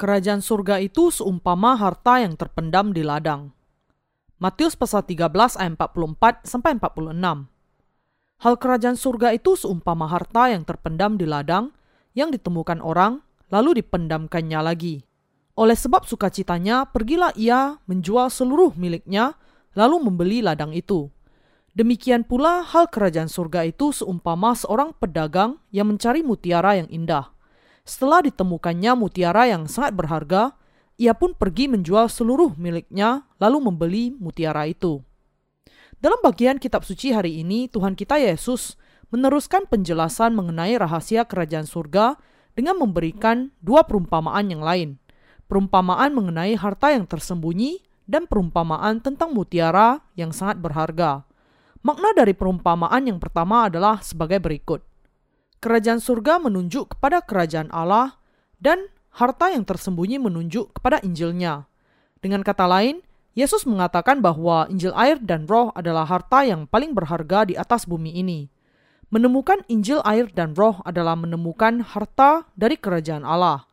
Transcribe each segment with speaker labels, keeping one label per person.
Speaker 1: Kerajaan surga itu seumpama harta yang terpendam di ladang. Matius pasal 13 ayat 44 sampai 46. Hal kerajaan surga itu seumpama harta yang terpendam di ladang yang ditemukan orang lalu dipendamkannya lagi. Oleh sebab sukacitanya, pergilah ia menjual seluruh miliknya lalu membeli ladang itu. Demikian pula hal kerajaan surga itu seumpama seorang pedagang yang mencari mutiara yang indah. Setelah ditemukannya mutiara yang sangat berharga, ia pun pergi menjual seluruh miliknya lalu membeli mutiara itu. Dalam bagian kitab suci hari ini, Tuhan kita Yesus meneruskan penjelasan mengenai rahasia kerajaan surga dengan memberikan dua perumpamaan yang lain. Perumpamaan mengenai harta yang tersembunyi dan perumpamaan tentang mutiara yang sangat berharga. Makna dari perumpamaan yang pertama adalah sebagai berikut kerajaan surga menunjuk kepada kerajaan Allah dan harta yang tersembunyi menunjuk kepada Injilnya. Dengan kata lain, Yesus mengatakan bahwa Injil air dan roh adalah harta yang paling berharga di atas bumi ini. Menemukan Injil air dan roh adalah menemukan harta dari kerajaan Allah.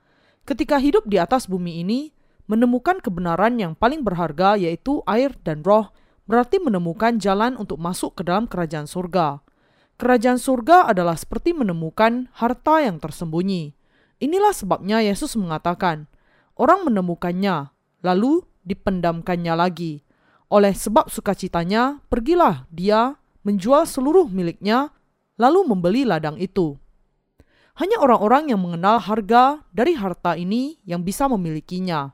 Speaker 1: Ketika hidup di atas bumi ini, menemukan kebenaran yang paling berharga yaitu air dan roh berarti menemukan jalan untuk masuk ke dalam kerajaan surga. Kerajaan surga adalah seperti menemukan harta yang tersembunyi. Inilah sebabnya Yesus mengatakan, orang menemukannya, lalu dipendamkannya lagi. Oleh sebab sukacitanya, pergilah dia menjual seluruh miliknya, lalu membeli ladang itu. Hanya orang-orang yang mengenal harga dari harta ini yang bisa memilikinya.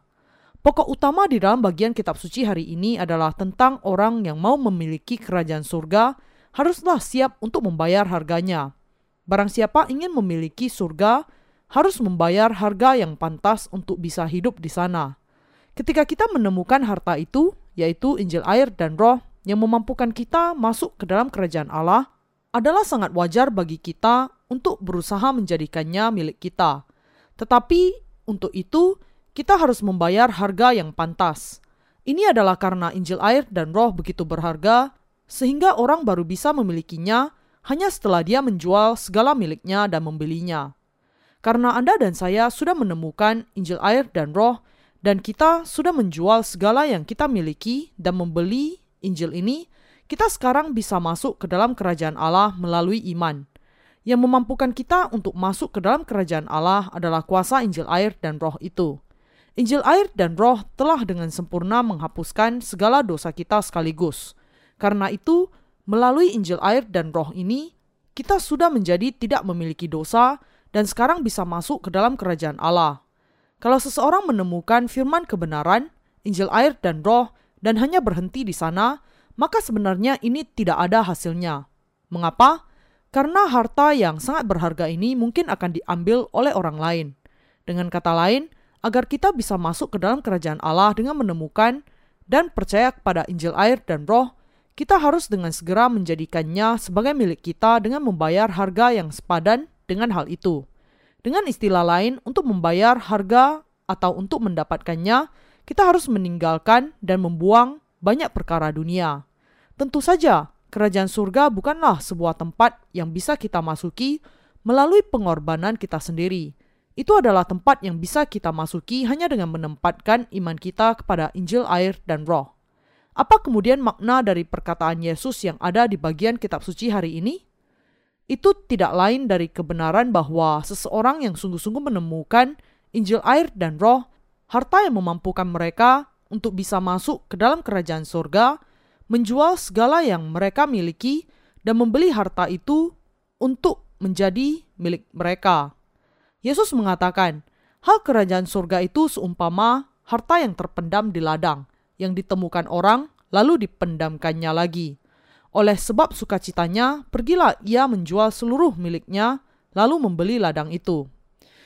Speaker 1: Pokok utama di dalam bagian kitab suci hari ini adalah tentang orang yang mau memiliki kerajaan surga haruslah siap untuk membayar harganya. Barang siapa ingin memiliki surga, harus membayar harga yang pantas untuk bisa hidup di sana. Ketika kita menemukan harta itu, yaitu Injil air dan roh yang memampukan kita masuk ke dalam kerajaan Allah, adalah sangat wajar bagi kita untuk berusaha menjadikannya milik kita. Tetapi untuk itu, kita harus membayar harga yang pantas. Ini adalah karena Injil air dan roh begitu berharga sehingga orang baru bisa memilikinya hanya setelah dia menjual segala miliknya dan membelinya. Karena Anda dan saya sudah menemukan Injil air dan roh, dan kita sudah menjual segala yang kita miliki dan membeli Injil ini, kita sekarang bisa masuk ke dalam kerajaan Allah melalui iman. Yang memampukan kita untuk masuk ke dalam kerajaan Allah adalah kuasa Injil air dan roh itu. Injil air dan roh telah dengan sempurna menghapuskan segala dosa kita sekaligus karena itu, melalui Injil air dan roh ini, kita sudah menjadi tidak memiliki dosa dan sekarang bisa masuk ke dalam kerajaan Allah. Kalau seseorang menemukan firman kebenaran, Injil air dan roh, dan hanya berhenti di sana, maka sebenarnya ini tidak ada hasilnya. Mengapa? Karena harta yang sangat berharga ini mungkin akan diambil oleh orang lain. Dengan kata lain, agar kita bisa masuk ke dalam kerajaan Allah dengan menemukan dan percaya kepada Injil air dan roh, kita harus dengan segera menjadikannya sebagai milik kita dengan membayar harga yang sepadan dengan hal itu. Dengan istilah lain, untuk membayar harga atau untuk mendapatkannya, kita harus meninggalkan dan membuang banyak perkara dunia. Tentu saja, kerajaan surga bukanlah sebuah tempat yang bisa kita masuki melalui pengorbanan kita sendiri. Itu adalah tempat yang bisa kita masuki hanya dengan menempatkan iman kita kepada Injil air dan roh. Apa kemudian makna dari perkataan Yesus yang ada di bagian kitab suci hari ini? Itu tidak lain dari kebenaran bahwa seseorang yang sungguh-sungguh menemukan Injil air dan roh, harta yang memampukan mereka untuk bisa masuk ke dalam kerajaan surga, menjual segala yang mereka miliki, dan membeli harta itu untuk menjadi milik mereka. Yesus mengatakan, hal kerajaan surga itu seumpama harta yang terpendam di ladang yang ditemukan orang lalu dipendamkannya lagi. Oleh sebab sukacitanya, pergilah ia menjual seluruh miliknya lalu membeli ladang itu.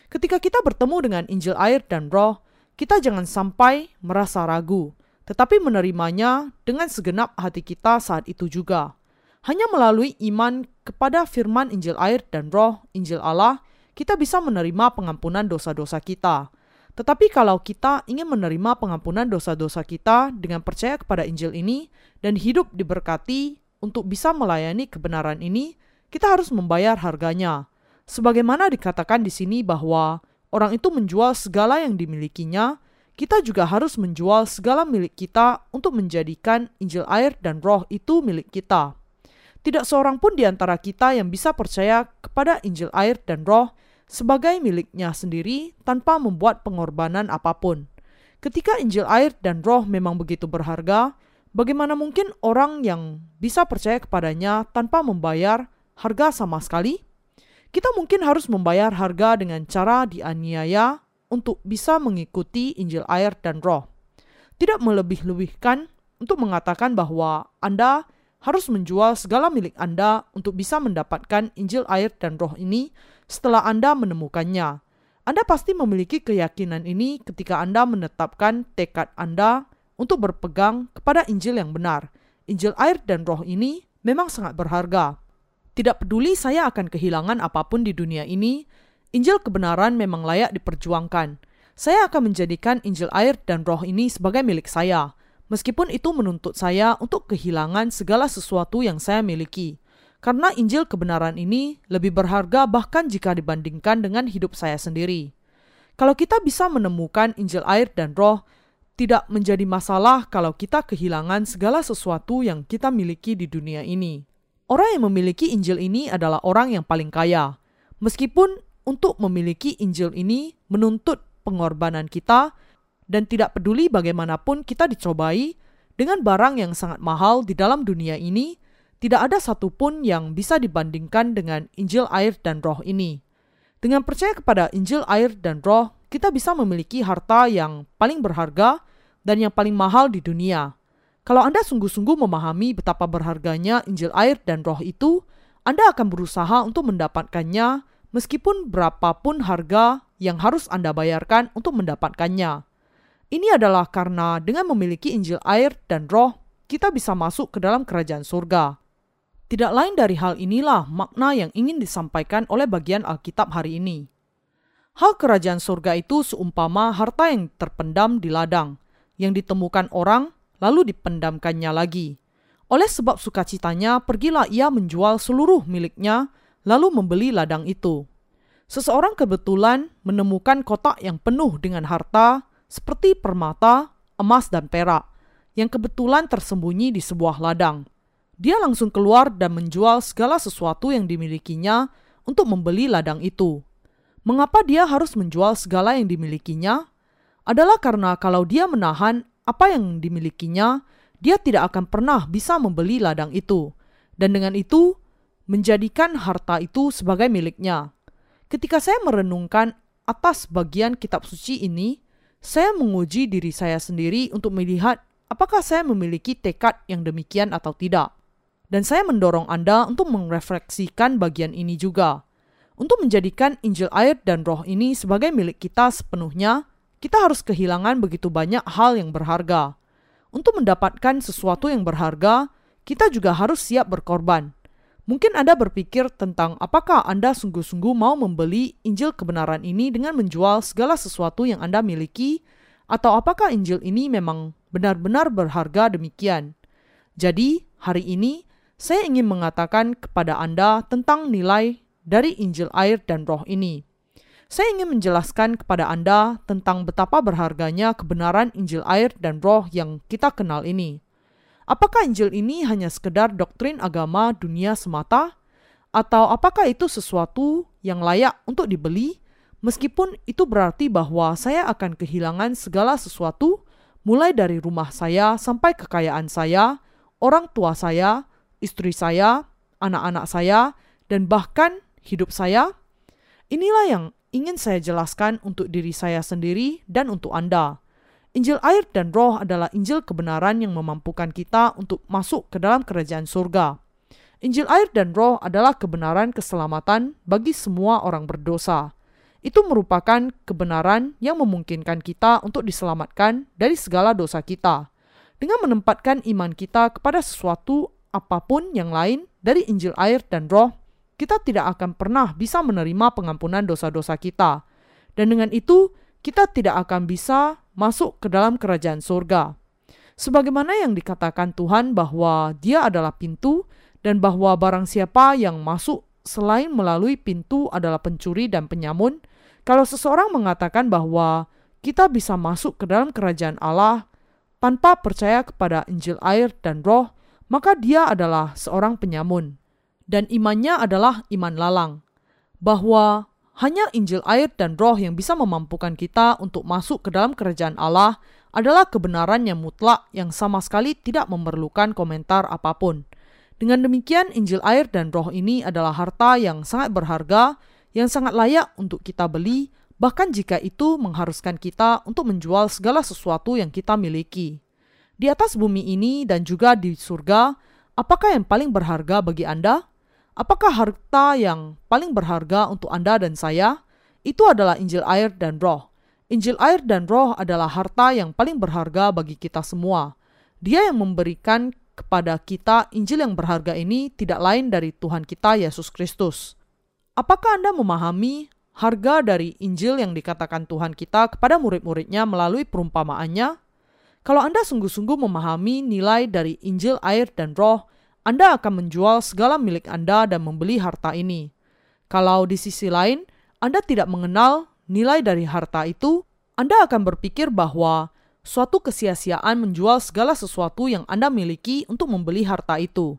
Speaker 1: Ketika kita bertemu dengan Injil air dan roh, kita jangan sampai merasa ragu, tetapi menerimanya dengan segenap hati kita saat itu juga. Hanya melalui iman kepada firman Injil air dan roh, Injil Allah, kita bisa menerima pengampunan dosa-dosa kita. Tetapi kalau kita ingin menerima pengampunan dosa-dosa kita dengan percaya kepada Injil ini dan hidup diberkati untuk bisa melayani kebenaran ini, kita harus membayar harganya. Sebagaimana dikatakan di sini bahwa orang itu menjual segala yang dimilikinya, kita juga harus menjual segala milik kita untuk menjadikan Injil air dan roh itu milik kita. Tidak seorang pun di antara kita yang bisa percaya kepada Injil air dan roh sebagai miliknya sendiri tanpa membuat pengorbanan apa pun. Ketika Injil air dan roh memang begitu berharga, bagaimana mungkin orang yang bisa percaya kepadanya tanpa membayar harga sama sekali? Kita mungkin harus membayar harga dengan cara dianiaya untuk bisa mengikuti Injil air dan roh. Tidak melebih-lebihkan untuk mengatakan bahwa Anda harus menjual segala milik Anda untuk bisa mendapatkan Injil air dan roh ini setelah Anda menemukannya. Anda pasti memiliki keyakinan ini ketika Anda menetapkan tekad Anda untuk berpegang kepada Injil yang benar. Injil air dan roh ini memang sangat berharga. Tidak peduli saya akan kehilangan apa pun di dunia ini, Injil kebenaran memang layak diperjuangkan. Saya akan menjadikan Injil air dan roh ini sebagai milik saya, meskipun itu menuntut saya untuk kehilangan segala sesuatu yang saya miliki. Karena Injil kebenaran ini lebih berharga bahkan jika dibandingkan dengan hidup saya sendiri. Kalau kita bisa menemukan Injil air dan roh, tidak menjadi masalah kalau kita kehilangan segala sesuatu yang kita miliki di dunia ini. Orang yang memiliki Injil ini adalah orang yang paling kaya. Meskipun untuk memiliki Injil ini menuntut pengorbanan kita dan tidak peduli bagaimanapun kita dicobai dengan barang yang sangat mahal di dalam dunia ini, tidak ada satupun yang bisa dibandingkan dengan Injil air dan roh ini. Dengan percaya kepada Injil air dan roh, kita bisa memiliki harta yang paling berharga dan yang paling mahal di dunia. Kalau Anda sungguh-sungguh memahami betapa berharganya Injil air dan roh itu, Anda akan berusaha untuk mendapatkannya meskipun berapapun harga yang harus Anda bayarkan untuk mendapatkannya. Ini adalah karena dengan memiliki Injil air dan roh, kita bisa masuk ke dalam kerajaan surga. Tidak lain dari hal inilah makna yang ingin disampaikan oleh bagian Alkitab hari ini. Hal kerajaan surga itu seumpama harta yang terpendam di ladang, yang ditemukan orang lalu dipendamkannya lagi. Oleh sebab sukacitanya, pergilah ia menjual seluruh miliknya lalu membeli ladang itu. Seseorang kebetulan menemukan kotak yang penuh dengan harta seperti permata, emas, dan perak yang kebetulan tersembunyi di sebuah ladang. Dia langsung keluar dan menjual segala sesuatu yang dimilikinya untuk membeli ladang itu. Mengapa dia harus menjual segala yang dimilikinya? Adalah karena kalau dia menahan apa yang dimilikinya, dia tidak akan pernah bisa membeli ladang itu. Dan dengan itu, menjadikan harta itu sebagai miliknya. Ketika saya merenungkan atas bagian kitab suci ini, saya menguji diri saya sendiri untuk melihat apakah saya memiliki tekad yang demikian atau tidak. Dan saya mendorong Anda untuk merefleksikan bagian ini juga. Untuk menjadikan Injil air dan roh ini sebagai milik kita sepenuhnya, kita harus kehilangan begitu banyak hal yang berharga. Untuk mendapatkan sesuatu yang berharga, kita juga harus siap berkorban. Mungkin Anda berpikir tentang apakah Anda sungguh-sungguh mau membeli Injil kebenaran ini dengan menjual segala sesuatu yang Anda miliki, atau apakah Injil ini memang benar-benar berharga demikian. Jadi, hari ini saya ingin mengatakan kepada Anda tentang nilai dari Injil air dan roh ini. Saya ingin menjelaskan kepada Anda tentang betapa berharganya kebenaran Injil air dan roh yang kita kenal ini. Apakah Injil ini hanya sekedar doktrin agama dunia semata? Atau apakah itu sesuatu yang layak untuk dibeli? Meskipun itu berarti bahwa saya akan kehilangan segala sesuatu, mulai dari rumah saya sampai kekayaan saya, orang tua saya, istri saya, anak-anak saya, dan bahkan hidup saya. Inilah yang ingin saya jelaskan untuk diri saya sendiri dan untuk Anda. Injil air dan roh adalah Injil kebenaran yang memampukan kita untuk masuk ke dalam kerajaan surga. Injil air dan roh adalah kebenaran keselamatan bagi semua orang berdosa. Itu merupakan kebenaran yang memungkinkan kita untuk diselamatkan dari segala dosa kita. Dengan menempatkan iman kita kepada sesuatu apa pun yang lain dari Injil air dan roh, kita tidak akan pernah bisa menerima pengampunan dosa-dosa kita. Dan dengan itu, kita tidak akan bisa masuk ke dalam kerajaan surga. Sebagaimana yang dikatakan Tuhan bahwa Dia adalah pintu dan bahwa barang siapa yang masuk selain melalui pintu adalah pencuri dan penyamun, Kalau seseorang mengatakan bahwa kita bisa masuk ke dalam kerajaan Allah tanpa percaya kepada Injil air dan roh, maka dia adalah seorang penyamun. Dan imannya adalah iman lalang. Bahwa hanya Injil air dan roh yang bisa memampukan kita untuk masuk ke dalam kerajaan Allah adalah kebenaran yang mutlak yang sama sekali tidak memerlukan komentar apa pun. Dengan demikian, Injil air dan roh ini adalah harta yang sangat berharga yang sangat layak untuk kita beli, bahkan jika itu mengharuskan kita untuk menjual segala sesuatu yang kita miliki. Di atas bumi ini dan juga di surga, apakah yang paling berharga bagi Anda? Apakah harta yang paling berharga untuk Anda dan saya? Itu adalah Injil air dan roh. Injil air dan roh adalah harta yang paling berharga bagi kita semua. Dia yang memberikan kepada kita Injil yang berharga ini tidak lain dari Tuhan kita Yesus Kristus. Apakah Anda memahami harga dari Injil yang dikatakan Tuhan kita kepada murid-muridnya melalui perumpamaannya? Kalau Anda sungguh-sungguh memahami nilai dari Injil, air, dan roh, Anda akan menjual segala milik Anda dan membeli harta ini. Kalau di sisi lain, Anda tidak mengenal nilai dari harta itu, Anda akan berpikir bahwa suatu kesia-siaan menjual segala sesuatu yang Anda miliki untuk membeli harta itu.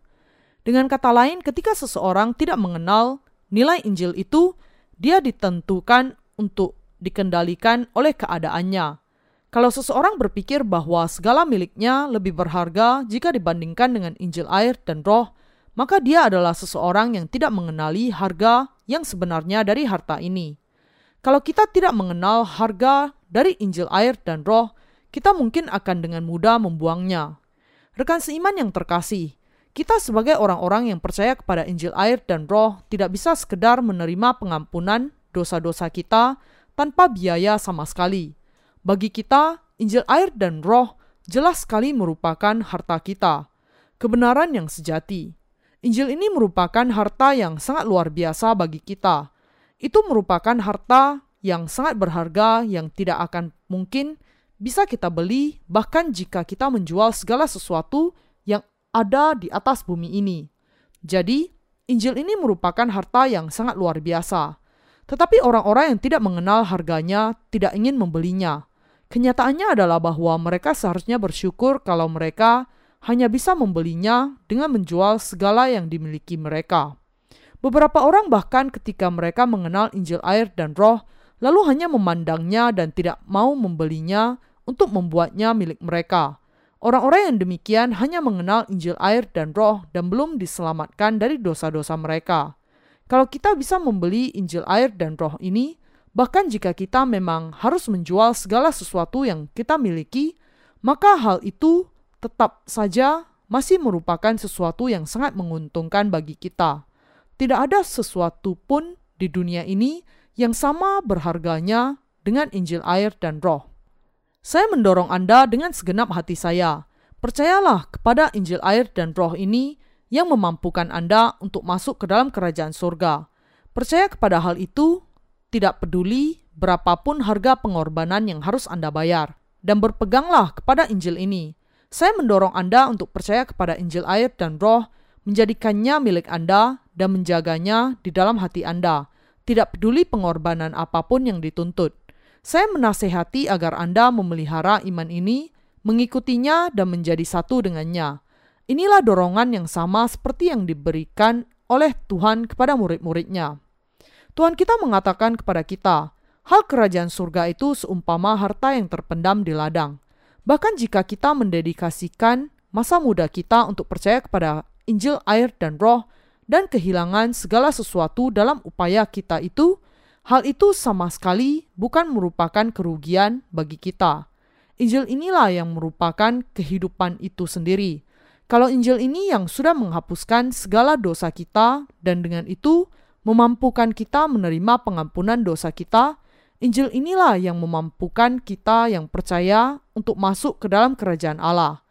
Speaker 1: Dengan kata lain, ketika seseorang tidak mengenal Nilai Injil itu dia ditentukan untuk dikendalikan oleh keadaannya. Kalau seseorang berpikir bahwa segala miliknya lebih berharga jika dibandingkan dengan Injil air dan roh, maka dia adalah seseorang yang tidak mengenali harga yang sebenarnya dari harta ini. Kalau kita tidak mengenal harga dari Injil air dan roh, kita mungkin akan dengan mudah membuangnya. Rekan seiman yang terkasih, kita sebagai orang-orang yang percaya kepada Injil air dan roh tidak bisa sekedar menerima pengampunan dosa-dosa kita tanpa biaya sama sekali. Bagi kita, Injil air dan roh jelas sekali merupakan harta kita, kebenaran yang sejati. Injil ini merupakan harta yang sangat luar biasa bagi kita. Itu merupakan harta yang sangat berharga yang tidak akan mungkin bisa kita beli bahkan jika kita menjual segala sesuatu ada di atas bumi ini. Jadi, Injil ini merupakan harta yang sangat luar biasa. Tetapi orang-orang yang tidak mengenal harganya tidak ingin membelinya. Kenyataannya adalah bahwa mereka seharusnya bersyukur kalau mereka hanya bisa membelinya dengan menjual segala yang dimiliki mereka. Beberapa orang bahkan ketika mereka mengenal Injil air dan roh, lalu hanya memandangnya dan tidak mau membelinya untuk membuatnya milik mereka. Orang-orang yang demikian hanya mengenal Injil air dan roh dan belum diselamatkan dari dosa-dosa mereka. Kalau kita bisa membeli Injil air dan roh ini, bahkan jika kita memang harus menjual segala sesuatu yang kita miliki, maka hal itu tetap saja masih merupakan sesuatu yang sangat menguntungkan bagi kita. Tidak ada sesuatu pun di dunia ini yang sama berharganya dengan Injil air dan roh. Saya mendorong Anda dengan segenap hati saya. Percayalah kepada Injil air dan roh ini yang memampukan Anda untuk masuk ke dalam kerajaan surga. Percaya kepada hal itu, tidak peduli berapapun harga pengorbanan yang harus Anda bayar. Dan berpeganglah kepada Injil ini. Saya mendorong Anda untuk percaya kepada Injil air dan roh, menjadikannya milik Anda dan menjaganya di dalam hati Anda. Tidak peduli pengorbanan apa pun yang dituntut. Saya menasehati agar Anda memelihara iman ini, mengikutinya, dan menjadi satu dengannya. Inilah dorongan yang sama seperti yang diberikan oleh Tuhan kepada murid-muridnya. Tuhan kita mengatakan kepada kita, hal kerajaan surga itu seumpama harta yang terpendam di ladang. Bahkan jika kita mendedikasikan masa muda kita untuk percaya kepada Injil, air, dan roh, dan kehilangan segala sesuatu dalam upaya kita itu, Hal itu sama sekali bukan merupakan kerugian bagi kita. Injil inilah yang merupakan kehidupan itu sendiri. Kalau Injil ini yang sudah menghapuskan segala dosa kita dan dengan itu memampukan kita menerima pengampunan dosa kita, Injil inilah yang memampukan kita yang percaya untuk masuk ke dalam kerajaan Allah.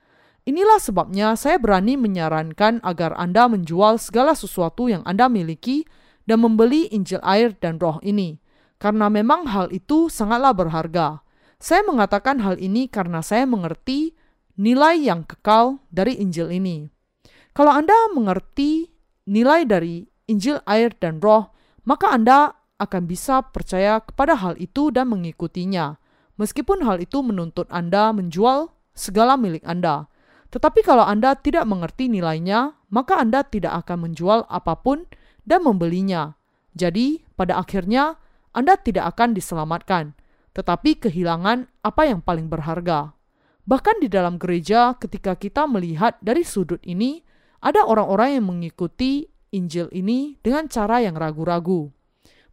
Speaker 1: Inilah sebabnya saya berani menyarankan agar Anda menjual segala sesuatu yang Anda miliki dan membeli Injil air dan roh ini, karena memang hal itu sangatlah berharga. Saya mengatakan hal ini karena saya mengerti nilai yang kekal dari Injil ini. Kalau Anda mengerti nilai dari Injil air dan roh, maka Anda akan bisa percaya kepada hal itu dan mengikutinya, meskipun hal itu menuntut Anda menjual segala milik Anda. Tetapi kalau Anda tidak mengerti nilainya, maka Anda tidak akan menjual apa pun dan membelinya. Jadi, pada akhirnya Anda tidak akan diselamatkan, tetapi kehilangan apa yang paling berharga. Bahkan di dalam gereja, ketika kita melihat dari sudut ini, ada orang-orang yang mengikuti Injil ini dengan cara yang ragu-ragu.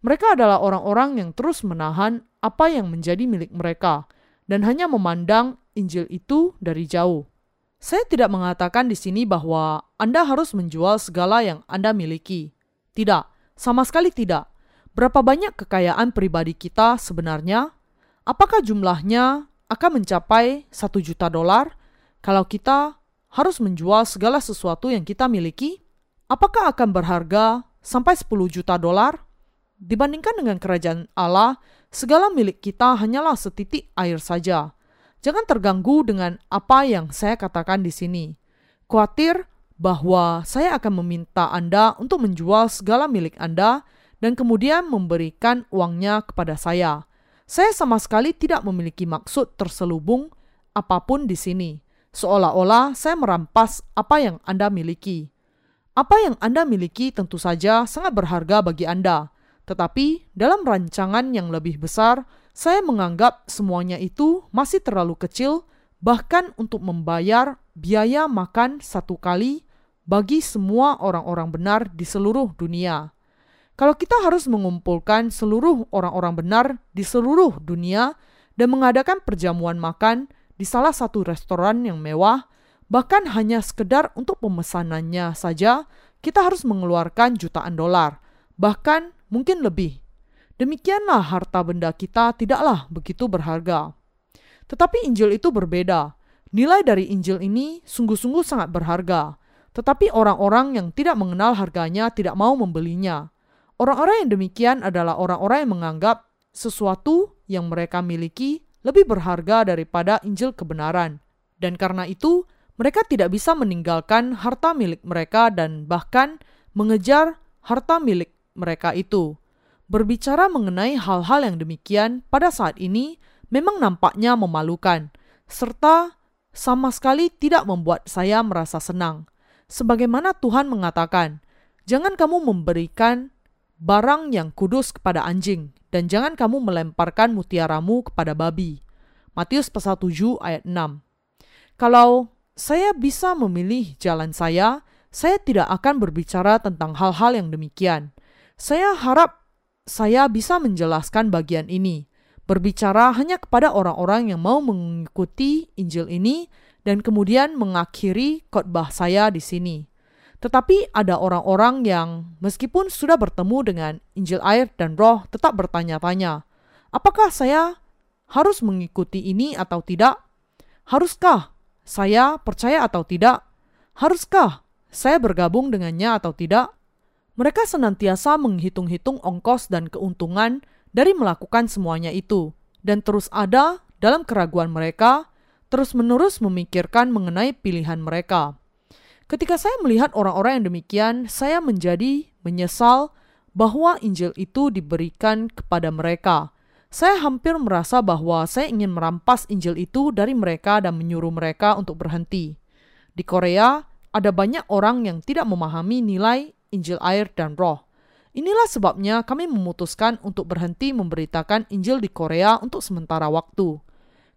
Speaker 1: Mereka adalah orang-orang yang terus menahan apa yang menjadi milik mereka dan hanya memandang Injil itu dari jauh. Saya tidak mengatakan di sini bahwa Anda harus menjual segala yang Anda miliki. Tidak, sama sekali tidak. Berapa banyak kekayaan pribadi kita sebenarnya? Apakah jumlahnya akan mencapai satu juta dolar kalau kita harus menjual segala sesuatu yang kita miliki? Apakah akan berharga sampai 10 juta dolar? Dibandingkan dengan kerajaan Allah, segala milik kita hanyalah setitik air saja. Jangan terganggu dengan apa yang saya katakan di sini. Khawatir bahwa saya akan meminta Anda untuk menjual segala milik Anda dan kemudian memberikan uangnya kepada saya. Saya sama sekali tidak memiliki maksud terselubung apa pun di sini, seolah-olah saya merampas apa yang Anda miliki. Apa yang Anda miliki tentu saja sangat berharga bagi Anda, tetapi dalam rancangan yang lebih besar, saya menganggap semuanya itu masih terlalu kecil, bahkan untuk membayar biaya makan satu kali bagi semua orang-orang benar di seluruh dunia. Kalau kita harus mengumpulkan seluruh orang-orang benar di seluruh dunia dan mengadakan perjamuan makan di salah satu restoran yang mewah, bahkan hanya sekedar untuk pemesanannya saja, kita harus mengeluarkan jutaan dolar, bahkan mungkin lebih. Demikianlah harta benda kita tidaklah begitu berharga. Tetapi Injil itu berbeda. Nilai dari Injil ini sungguh-sungguh sangat berharga. Tetapi orang-orang yang tidak mengenal harganya tidak mau membelinya. Orang-orang yang demikian adalah orang-orang yang menganggap sesuatu yang mereka miliki lebih berharga daripada Injil kebenaran. Dan karena itu, mereka tidak bisa meninggalkan harta milik mereka dan bahkan mengejar harta milik mereka itu. Berbicara mengenai hal-hal yang demikian pada saat ini memang nampaknya memalukan, serta sama sekali tidak membuat saya merasa senang. Sebagaimana Tuhan mengatakan, "Jangan kamu memberikan barang yang kudus kepada anjing, dan jangan kamu melemparkan mutiaramu kepada babi." Matius pasal 7 ayat 6. Kalau saya bisa memilih jalan saya, saya tidak akan berbicara tentang hal-hal yang demikian. Saya harap saya bisa menjelaskan bagian ini, berbicara hanya kepada orang-orang yang mau mengikuti Injil ini dan kemudian mengakhiri khotbah saya di sini. Tetapi ada orang-orang yang meskipun sudah bertemu dengan Injil air dan roh tetap bertanya-tanya, apakah saya harus mengikuti ini atau tidak? Haruskah saya percaya atau tidak? Haruskah saya bergabung dengannya atau tidak? Mereka senantiasa menghitung-hitung ongkos dan keuntungan dari melakukan semuanya itu, dan terus ada dalam keraguan mereka, terus-menerus memikirkan mengenai pilihan mereka. Ketika saya melihat orang-orang yang demikian, saya menjadi menyesal bahwa Injil itu diberikan kepada mereka. Saya hampir merasa bahwa saya ingin merampas Injil itu dari mereka dan menyuruh mereka untuk berhenti. Di Korea, ada banyak orang yang tidak memahami nilai Injil air dan roh. Inilah sebabnya kami memutuskan untuk berhenti memberitakan Injil di Korea untuk sementara waktu.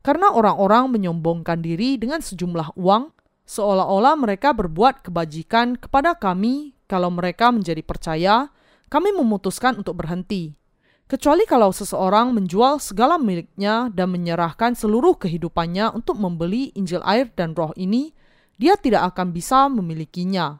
Speaker 1: Karena orang-orang menyombongkan diri dengan sejumlah uang, seolah-olah mereka berbuat kebajikan kepada kami kalau mereka menjadi percaya, kami memutuskan untuk berhenti. Kecuali kalau seseorang menjual segala miliknya dan menyerahkan seluruh kehidupannya untuk membeli Injil air dan roh ini, dia tidak akan bisa memilikinya.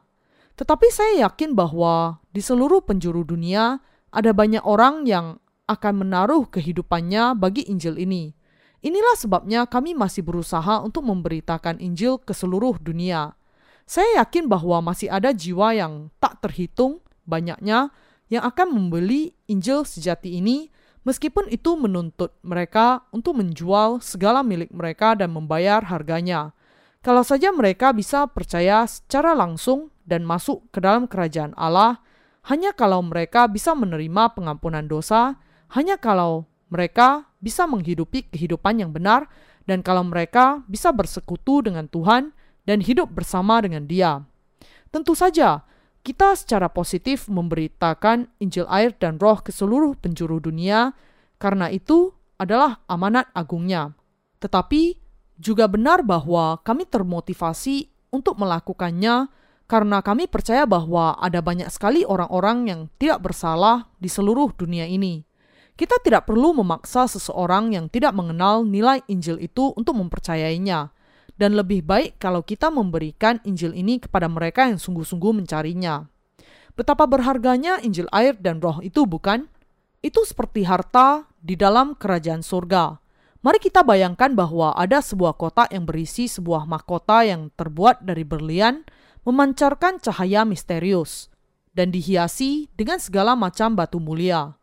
Speaker 1: Tetapi saya yakin bahwa di seluruh penjuru dunia ada banyak orang yang akan menaruh kehidupannya bagi Injil ini. Inilah sebabnya kami masih berusaha untuk memberitakan Injil ke seluruh dunia. Saya yakin bahwa masih ada jiwa yang tak terhitung banyaknya yang akan membeli Injil sejati ini meskipun itu menuntut mereka untuk menjual segala milik mereka dan membayar harganya. Kalau saja mereka bisa percaya secara langsung dan masuk ke dalam kerajaan Allah, hanya kalau mereka bisa menerima pengampunan dosa, hanya kalau mereka bisa menghidupi kehidupan yang benar, dan kalau mereka bisa bersekutu dengan Tuhan dan hidup bersama dengan Dia. Tentu saja, kita secara positif memberitakan Injil air dan roh ke seluruh penjuru dunia, karena itu adalah amanat agungnya. Tetapi juga benar bahwa kami termotivasi untuk melakukannya karena kami percaya bahwa ada banyak sekali orang-orang yang tidak bersalah di seluruh dunia ini. Kita tidak perlu memaksa seseorang yang tidak mengenal nilai Injil itu untuk mempercayainya, dan lebih baik kalau kita memberikan Injil ini kepada mereka yang sungguh-sungguh mencarinya. Betapa berharganya Injil air dan roh itu, bukan? Itu seperti harta di dalam kerajaan surga. Mari kita bayangkan bahwa ada sebuah kotak yang berisi sebuah mahkota yang terbuat dari berlian, memancarkan cahaya misterius, dan dihiasi dengan segala macam batu mulia.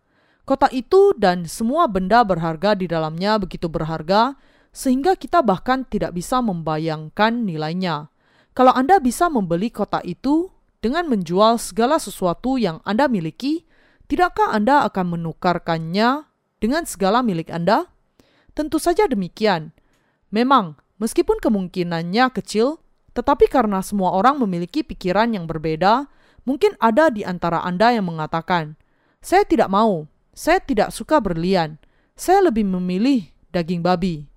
Speaker 1: Kotak itu dan semua benda berharga di dalamnya begitu berharga, sehingga kita bahkan tidak bisa membayangkan nilainya. Kalau Anda bisa membeli kotak itu dengan menjual segala sesuatu yang Anda miliki, tidakkah Anda akan menukarkannya dengan segala milik Anda? Tentu saja demikian. Memang, meskipun kemungkinannya kecil, tetapi karena semua orang memiliki pikiran yang berbeda, mungkin ada di antara Anda yang mengatakan, "Saya tidak mau, saya tidak suka berlian, saya lebih memilih daging babi."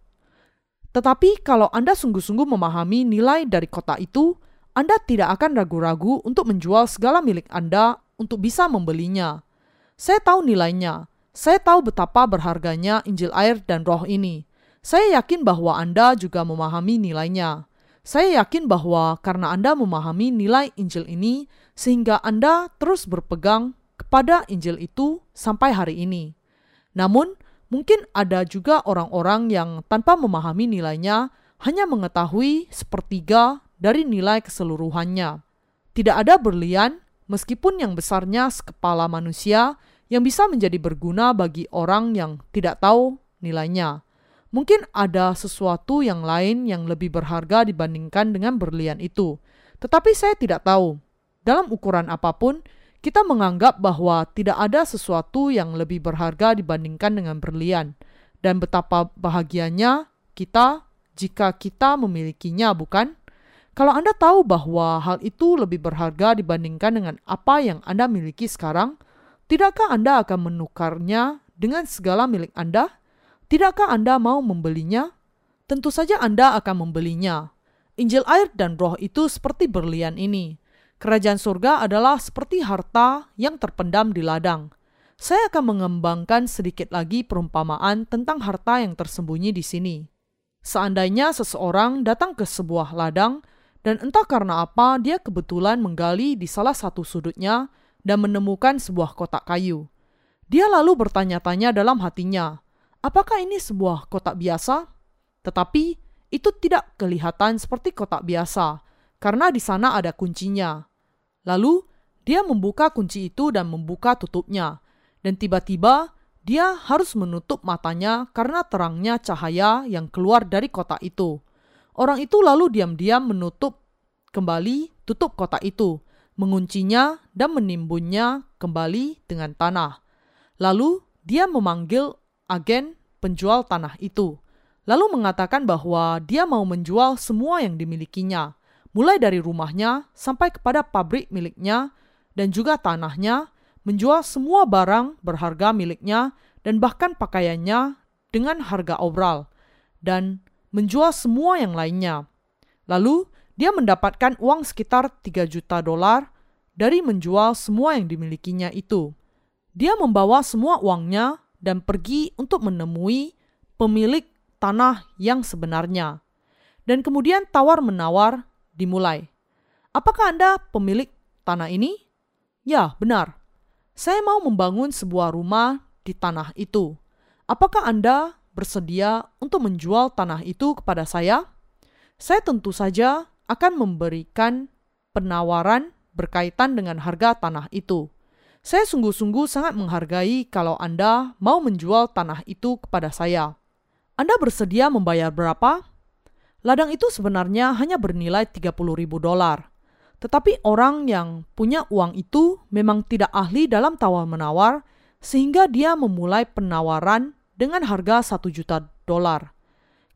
Speaker 1: Tetapi kalau Anda sungguh-sungguh memahami nilai dari kota itu, Anda tidak akan ragu-ragu untuk menjual segala milik Anda untuk bisa membelinya. Saya tahu nilainya, saya tahu betapa berharganya Injil air dan roh ini. Saya yakin bahwa Anda juga memahami nilainya. Saya yakin bahwa karena Anda memahami nilai Injil ini, sehingga Anda terus berpegang kepada Injil itu sampai hari ini. Namun, mungkin ada juga orang-orang yang tanpa memahami nilainya hanya mengetahui sepertiga dari nilai keseluruhannya. Tidak ada berlian, meskipun yang besarnya sekepala manusia, yang bisa menjadi berguna bagi orang yang tidak tahu nilainya. Mungkin ada sesuatu yang lain yang lebih berharga dibandingkan dengan berlian itu, tetapi saya tidak tahu. Dalam ukuran apa pun, kita menganggap bahwa tidak ada sesuatu yang lebih berharga dibandingkan dengan berlian, dan betapa bahagianya kita jika kita memilikinya, bukan? Kalau Anda tahu bahwa hal itu lebih berharga dibandingkan dengan apa yang Anda miliki sekarang, Tidakkah Anda akan menukarnya dengan segala milik Anda? Tidakkah Anda mau membelinya? Tentu saja Anda akan membelinya. Injil air dan roh itu seperti berlian ini. Kerajaan surga adalah seperti harta yang terpendam di ladang. Saya akan mengembangkan sedikit lagi perumpamaan tentang harta yang tersembunyi di sini. Seandainya seseorang datang ke sebuah ladang dan entah karena apa dia kebetulan menggali di salah satu sudutnya dan menemukan sebuah kotak kayu. Dia lalu bertanya-tanya dalam hatinya, apakah ini sebuah kotak biasa? Tetapi itu tidak kelihatan seperti kotak biasa, karena di sana ada kuncinya. Lalu dia membuka kunci itu dan membuka tutupnya, dan tiba-tiba dia harus menutup matanya karena terangnya cahaya yang keluar dari kotak itu. Orang itu lalu diam-diam menutup kembali tutup kotak itu, menguncinya dan menimbunnya kembali dengan tanah. Lalu dia memanggil agen penjual tanah itu, lalu mengatakan bahwa dia mau menjual semua yang dimilikinya, mulai dari rumahnya sampai kepada pabrik miliknya dan juga tanahnya, menjual semua barang berharga miliknya dan bahkan pakaiannya dengan harga obral, dan menjual semua yang lainnya. Lalu dia mendapatkan uang sekitar 3 juta dolar dari menjual semua yang dimilikinya itu. Dia membawa semua uangnya dan pergi untuk menemui pemilik tanah yang sebenarnya. Dan kemudian tawar-menawar dimulai. Apakah Anda pemilik tanah ini? Ya, benar. Saya mau membangun sebuah rumah di tanah itu. Apakah Anda bersedia untuk menjual tanah itu kepada saya? Saya tentu saja akan memberikan penawaran berkaitan dengan harga tanah itu. Saya sungguh-sungguh sangat menghargai kalau Anda mau menjual tanah itu kepada saya. Anda bersedia membayar berapa? Ladang itu sebenarnya hanya bernilai 30 ribu dolar. Tetapi orang yang punya uang itu memang tidak ahli dalam tawar-menawar, sehingga dia memulai penawaran dengan harga satu juta dolar.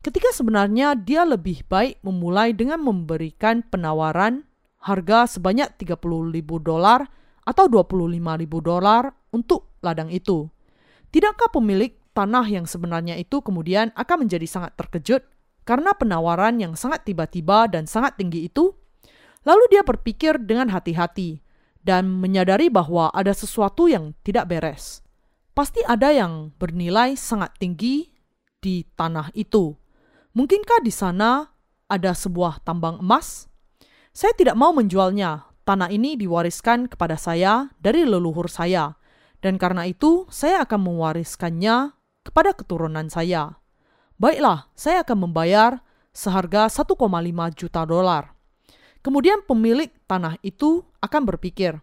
Speaker 1: Ketika sebenarnya dia lebih baik memulai dengan memberikan penawaran harga sebanyak 30 ribu dolar atau 25 ribu dolar untuk ladang itu. Tidakkah pemilik tanah yang sebenarnya itu kemudian akan menjadi sangat terkejut karena penawaran yang sangat tiba-tiba dan sangat tinggi itu? Lalu dia berpikir dengan hati-hati dan menyadari bahwa ada sesuatu yang tidak beres. Pasti ada yang bernilai sangat tinggi di tanah itu. Mungkinkah di sana ada sebuah tambang emas? Saya tidak mau menjualnya. Tanah ini diwariskan kepada saya dari leluhur saya, dan karena itu saya akan mewariskannya kepada keturunan saya. Baiklah, saya akan membayar seharga 1,5 juta dolar. Kemudian pemilik tanah itu akan berpikir,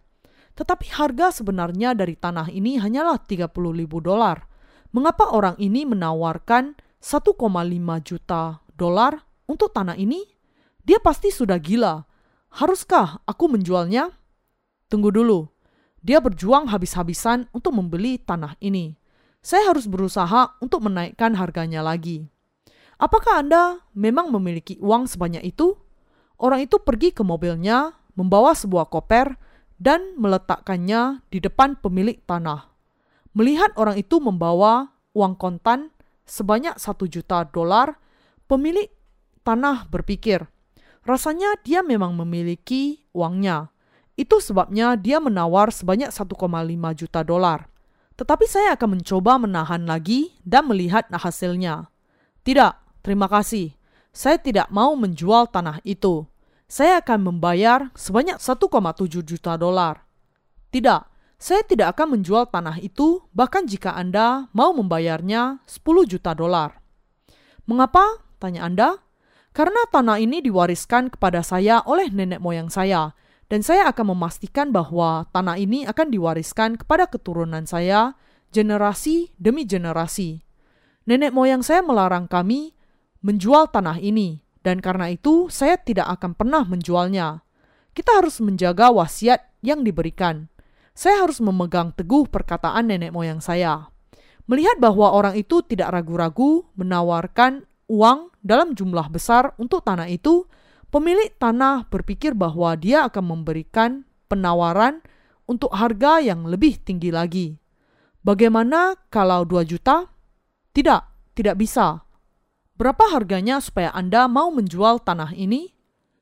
Speaker 1: tetapi harga sebenarnya dari tanah ini hanyalah 30 ribu dolar. Mengapa orang ini menawarkan 1,5 juta dolar untuk tanah ini? Dia pasti sudah gila. Haruskah aku menjualnya? Tunggu dulu. Dia berjuang habis-habisan untuk membeli tanah ini. Saya harus berusaha untuk menaikkan harganya lagi. Apakah Anda memang memiliki uang sebanyak itu? Orang itu pergi ke mobilnya, membawa sebuah koper, dan meletakkannya di depan pemilik tanah. Melihat orang itu membawa uang kontan sebanyak satu juta dolar, pemilik tanah berpikir, rasanya dia memang memiliki uangnya. Itu sebabnya dia menawar sebanyak 1,5 juta dolar. Tetapi saya akan mencoba menahan lagi dan melihat hasilnya. Tidak, terima kasih. Saya tidak mau menjual tanah itu saya akan membayar sebanyak 1,7 juta dolar. Tidak, saya tidak akan menjual tanah itu bahkan jika Anda mau membayarnya 10 juta dolar. Mengapa? Tanya Anda. Karena tanah ini diwariskan kepada saya oleh nenek moyang saya, dan saya akan memastikan bahwa tanah ini akan diwariskan kepada keturunan saya generasi demi generasi. Nenek moyang saya melarang kami menjual tanah ini, dan karena itu saya tidak akan pernah menjualnya. Kita harus menjaga wasiat yang diberikan. Saya harus memegang teguh perkataan nenek moyang saya. Melihat bahwa orang itu tidak ragu-ragu menawarkan uang dalam jumlah besar untuk tanah itu, pemilik tanah berpikir bahwa dia akan memberikan penawaran untuk harga yang lebih tinggi lagi. Bagaimana kalau 2 juta? Tidak, tidak bisa. Berapa harganya supaya Anda mau menjual tanah ini?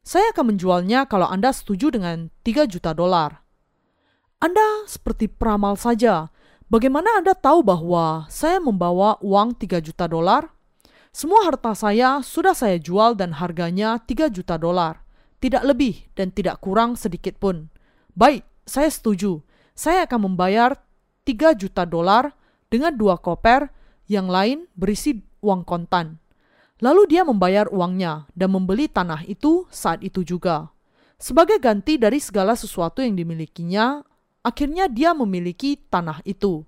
Speaker 1: Saya akan menjualnya kalau Anda setuju dengan 3 juta dolar. Anda seperti peramal saja. Bagaimana Anda tahu bahwa saya membawa uang 3 juta dolar? Semua harta saya sudah saya jual dan harganya 3 juta dolar. Tidak lebih dan tidak kurang sedikit pun. Baik, saya setuju. Saya akan membayar 3 juta dolar dengan dua koper yang lain berisi uang kontan. Lalu dia membayar uangnya dan membeli tanah itu saat itu juga. Sebagai ganti dari segala sesuatu yang dimilikinya, akhirnya dia memiliki tanah itu.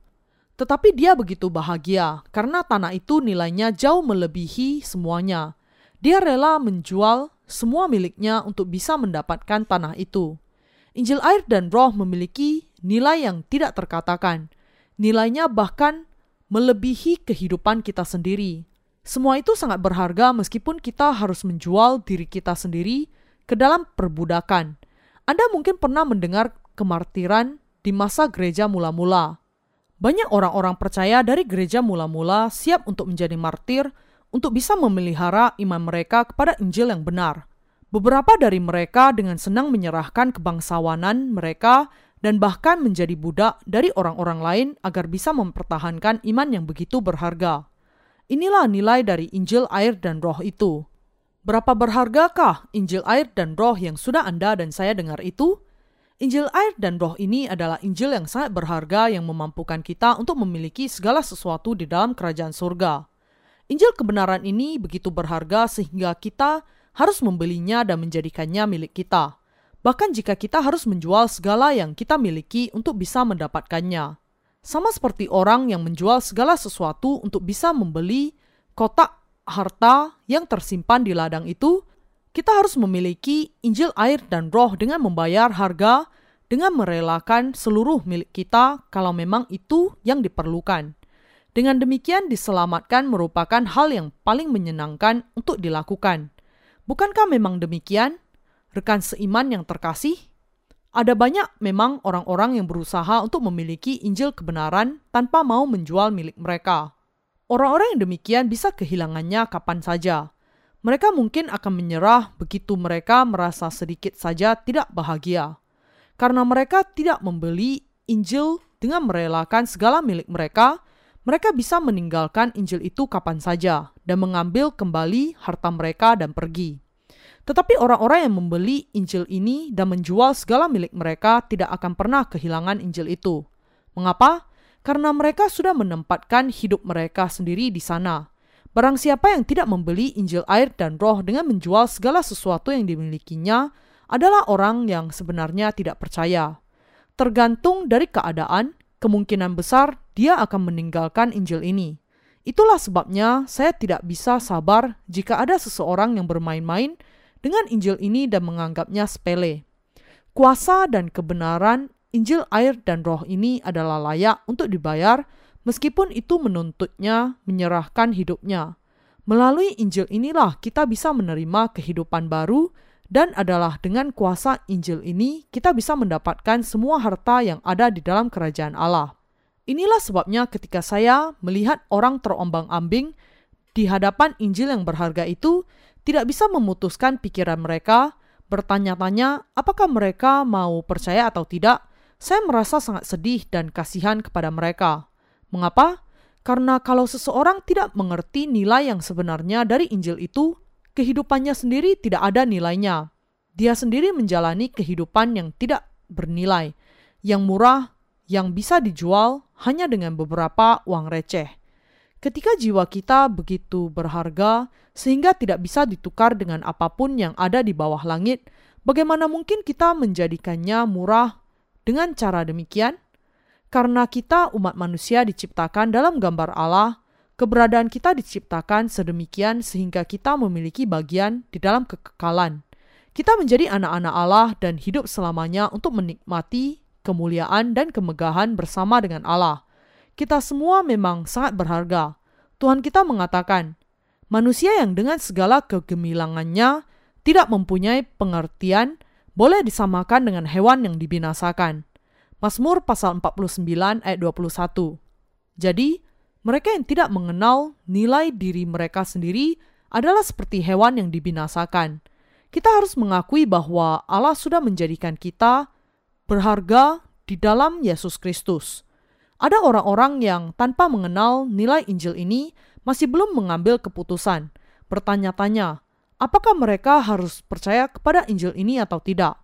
Speaker 1: Tetapi dia begitu bahagia karena tanah itu nilainya jauh melebihi semuanya. Dia rela menjual semua miliknya untuk bisa mendapatkan tanah itu. Injil air dan roh memiliki nilai yang tidak terkatakan. Nilainya bahkan melebihi kehidupan kita sendiri. Semua itu sangat berharga meskipun kita harus menjual diri kita sendiri ke dalam perbudakan. Anda mungkin pernah mendengar kemartiran di masa gereja mula-mula. Banyak orang-orang percaya dari gereja mula-mula siap untuk menjadi martir untuk bisa memelihara iman mereka kepada Injil yang benar. Beberapa dari mereka dengan senang menyerahkan kebangsawanan mereka dan bahkan menjadi budak dari orang-orang lain agar bisa mempertahankan iman yang begitu berharga. Inilah nilai dari Injil air dan roh itu. Berapa berhargakah Injil air dan roh yang sudah Anda dan saya dengar itu? Injil air dan roh ini adalah Injil yang sangat berharga yang memampukan kita untuk memiliki segala sesuatu di dalam kerajaan surga. Injil kebenaran ini begitu berharga sehingga kita harus membelinya dan menjadikannya milik kita. Bahkan jika kita harus menjual segala yang kita miliki untuk bisa mendapatkannya. Sama seperti orang yang menjual segala sesuatu untuk bisa membeli kotak harta yang tersimpan di ladang itu, kita harus memiliki Injil air dan roh dengan membayar harga dengan merelakan seluruh milik kita kalau memang itu yang diperlukan. Dengan demikian diselamatkan merupakan hal yang paling menyenangkan untuk dilakukan. Bukankah memang demikian? Rekan seiman yang terkasih, ada banyak memang orang-orang yang berusaha untuk memiliki Injil kebenaran tanpa mau menjual milik mereka. Orang-orang yang demikian bisa kehilangannya kapan saja. Mereka mungkin akan menyerah begitu mereka merasa sedikit saja tidak bahagia. Karena mereka tidak membeli Injil dengan merelakan segala milik mereka, mereka bisa meninggalkan Injil itu kapan saja dan mengambil kembali harta mereka dan pergi. Tetapi orang-orang yang membeli Injil ini dan menjual segala milik mereka tidak akan pernah kehilangan Injil itu. Mengapa? karena mereka sudah menempatkan hidup mereka sendiri di sana. Barang siapa yang tidak membeli Injil air dan roh dengan menjual segala sesuatu yang dimilikinya adalah orang yang sebenarnya tidak percaya. Tergantung dari keadaan, kemungkinan besar dia akan meninggalkan Injil ini. Itulah sebabnya saya tidak bisa sabar jika ada seseorang yang bermain-main dengan Injil ini dan menganggapnya sepele. Kuasa dan kebenaran Injil air dan roh ini adalah layak untuk dibayar meskipun itu menuntutnya menyerahkan hidupnya. Melalui Injil inilah kita bisa menerima kehidupan baru dan adalah dengan kuasa Injil ini kita bisa mendapatkan semua harta yang ada di dalam kerajaan Allah. Inilah sebabnya ketika saya melihat orang terombang-ambing di hadapan Injil yang berharga itu, tidak bisa memutuskan pikiran mereka, bertanya-tanya apakah mereka mau percaya atau tidak, saya merasa sangat sedih dan kasihan kepada mereka. Mengapa? Karena kalau seseorang tidak mengerti nilai yang sebenarnya dari Injil itu, kehidupannya sendiri tidak ada nilainya. Dia sendiri menjalani kehidupan yang tidak bernilai, yang murah, yang bisa dijual hanya dengan beberapa uang receh. Ketika jiwa kita begitu berharga sehingga tidak bisa ditukar dengan apa pun yang ada di bawah langit, bagaimana mungkin kita menjadikannya murah dengan cara demikian, karena kita umat manusia diciptakan dalam gambar Allah, keberadaan kita diciptakan sedemikian sehingga kita memiliki bagian di dalam kekekalan. Kita menjadi anak-anak Allah dan hidup selamanya untuk menikmati kemuliaan dan kemegahan bersama dengan Allah. Kita semua memang sangat berharga. Tuhan kita mengatakan, manusia yang dengan segala kegemilangannya tidak mempunyai pengertian boleh disamakan dengan hewan yang dibinasakan. Mazmur pasal 49 ayat 21. Jadi, mereka yang tidak mengenal nilai diri mereka sendiri adalah seperti hewan yang dibinasakan. Kita harus mengakui bahwa Allah sudah menjadikan kita berharga di dalam Yesus Kristus. Ada orang-orang yang tanpa mengenal nilai Injil ini masih belum mengambil keputusan, bertanya-tanya, apakah mereka harus percaya kepada Injil ini atau tidak.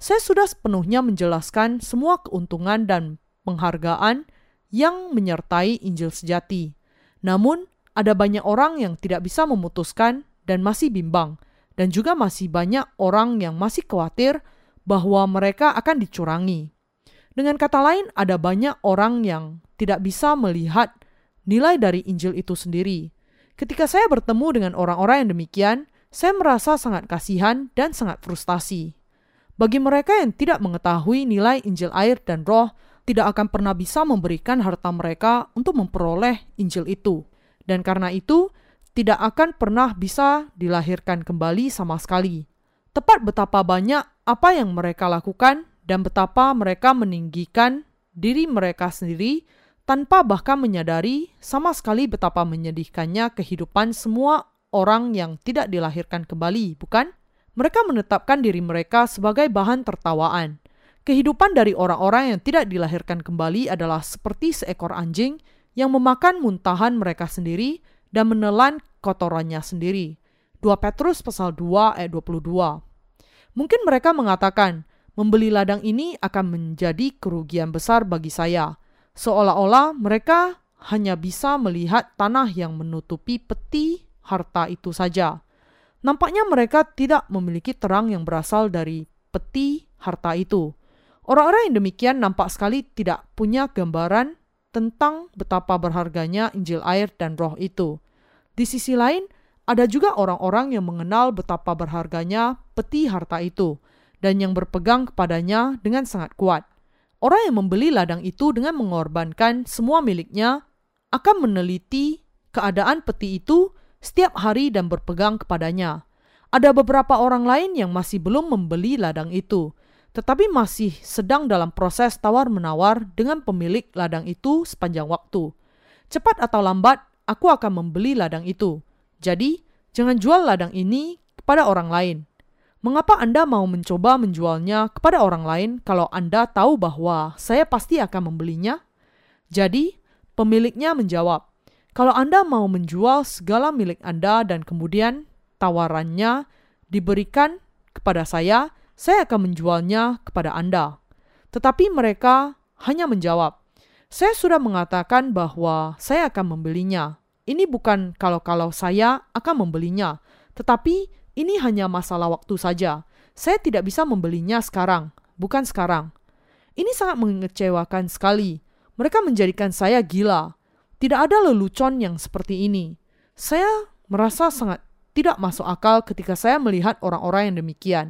Speaker 1: Saya sudah sepenuhnya menjelaskan semua keuntungan dan penghargaan yang menyertai Injil sejati. Namun, ada banyak orang yang tidak bisa memutuskan dan masih bimbang, dan juga masih banyak orang yang masih khawatir bahwa mereka akan dicurangi. Dengan kata lain, ada banyak orang yang tidak bisa melihat nilai dari Injil itu sendiri. Ketika saya bertemu dengan orang-orang yang demikian, saya merasa sangat kasihan dan sangat frustasi. Bagi mereka yang tidak mengetahui nilai Injil air dan roh, tidak akan pernah bisa memberikan harta mereka untuk memperoleh Injil itu. Dan karena itu, tidak akan pernah bisa dilahirkan kembali sama sekali. Tepat betapa banyak apa yang mereka lakukan dan betapa mereka meninggikan diri mereka sendiri tanpa bahkan menyadari sama sekali betapa menyedihkannya kehidupan semua orang yang tidak dilahirkan kembali, bukan? Mereka menetapkan diri mereka sebagai bahan tertawaan. Kehidupan dari orang-orang yang tidak dilahirkan kembali adalah seperti seekor anjing yang memakan muntahan mereka sendiri dan menelan kotorannya sendiri. 2 Petrus pasal 2 ayat 22. Mungkin mereka mengatakan, membeli ladang ini akan menjadi kerugian besar bagi saya. Seolah-olah mereka hanya bisa melihat tanah yang menutupi peti harta itu saja. Nampaknya mereka tidak memiliki terang yang berasal dari peti harta itu. Orang-orang yang demikian nampak sekali tidak punya gambaran tentang betapa berharganya Injil air dan roh itu. Di sisi lain, ada juga orang-orang yang mengenal betapa berharganya peti harta itu dan yang berpegang kepadanya dengan sangat kuat. Orang yang membeli ladang itu dengan mengorbankan semua miliknya akan meneliti keadaan peti itu setiap hari dan berpegang kepadanya. Ada beberapa orang lain yang masih belum membeli ladang itu, tetapi masih sedang dalam proses tawar-menawar dengan pemilik ladang itu sepanjang waktu. Cepat atau lambat, aku akan membeli ladang itu. Jadi, jangan jual ladang ini kepada orang lain. Mengapa Anda mau mencoba menjualnya kepada orang lain kalau Anda tahu bahwa saya pasti akan membelinya? Jadi, pemiliknya menjawab, "Kalau Anda mau menjual segala milik Anda dan kemudian tawarannya diberikan kepada saya, saya akan menjualnya kepada Anda." Tetapi mereka hanya menjawab, "Saya sudah mengatakan bahwa saya akan membelinya. Ini bukan kalau-kalau saya akan membelinya, tetapi ini hanya masalah waktu saja. Saya tidak bisa membelinya sekarang, bukan sekarang." Ini sangat mengecewakan sekali. Mereka menjadikan saya gila. Tidak ada lelucon yang seperti ini. Saya merasa sangat tidak masuk akal ketika saya melihat orang-orang yang demikian.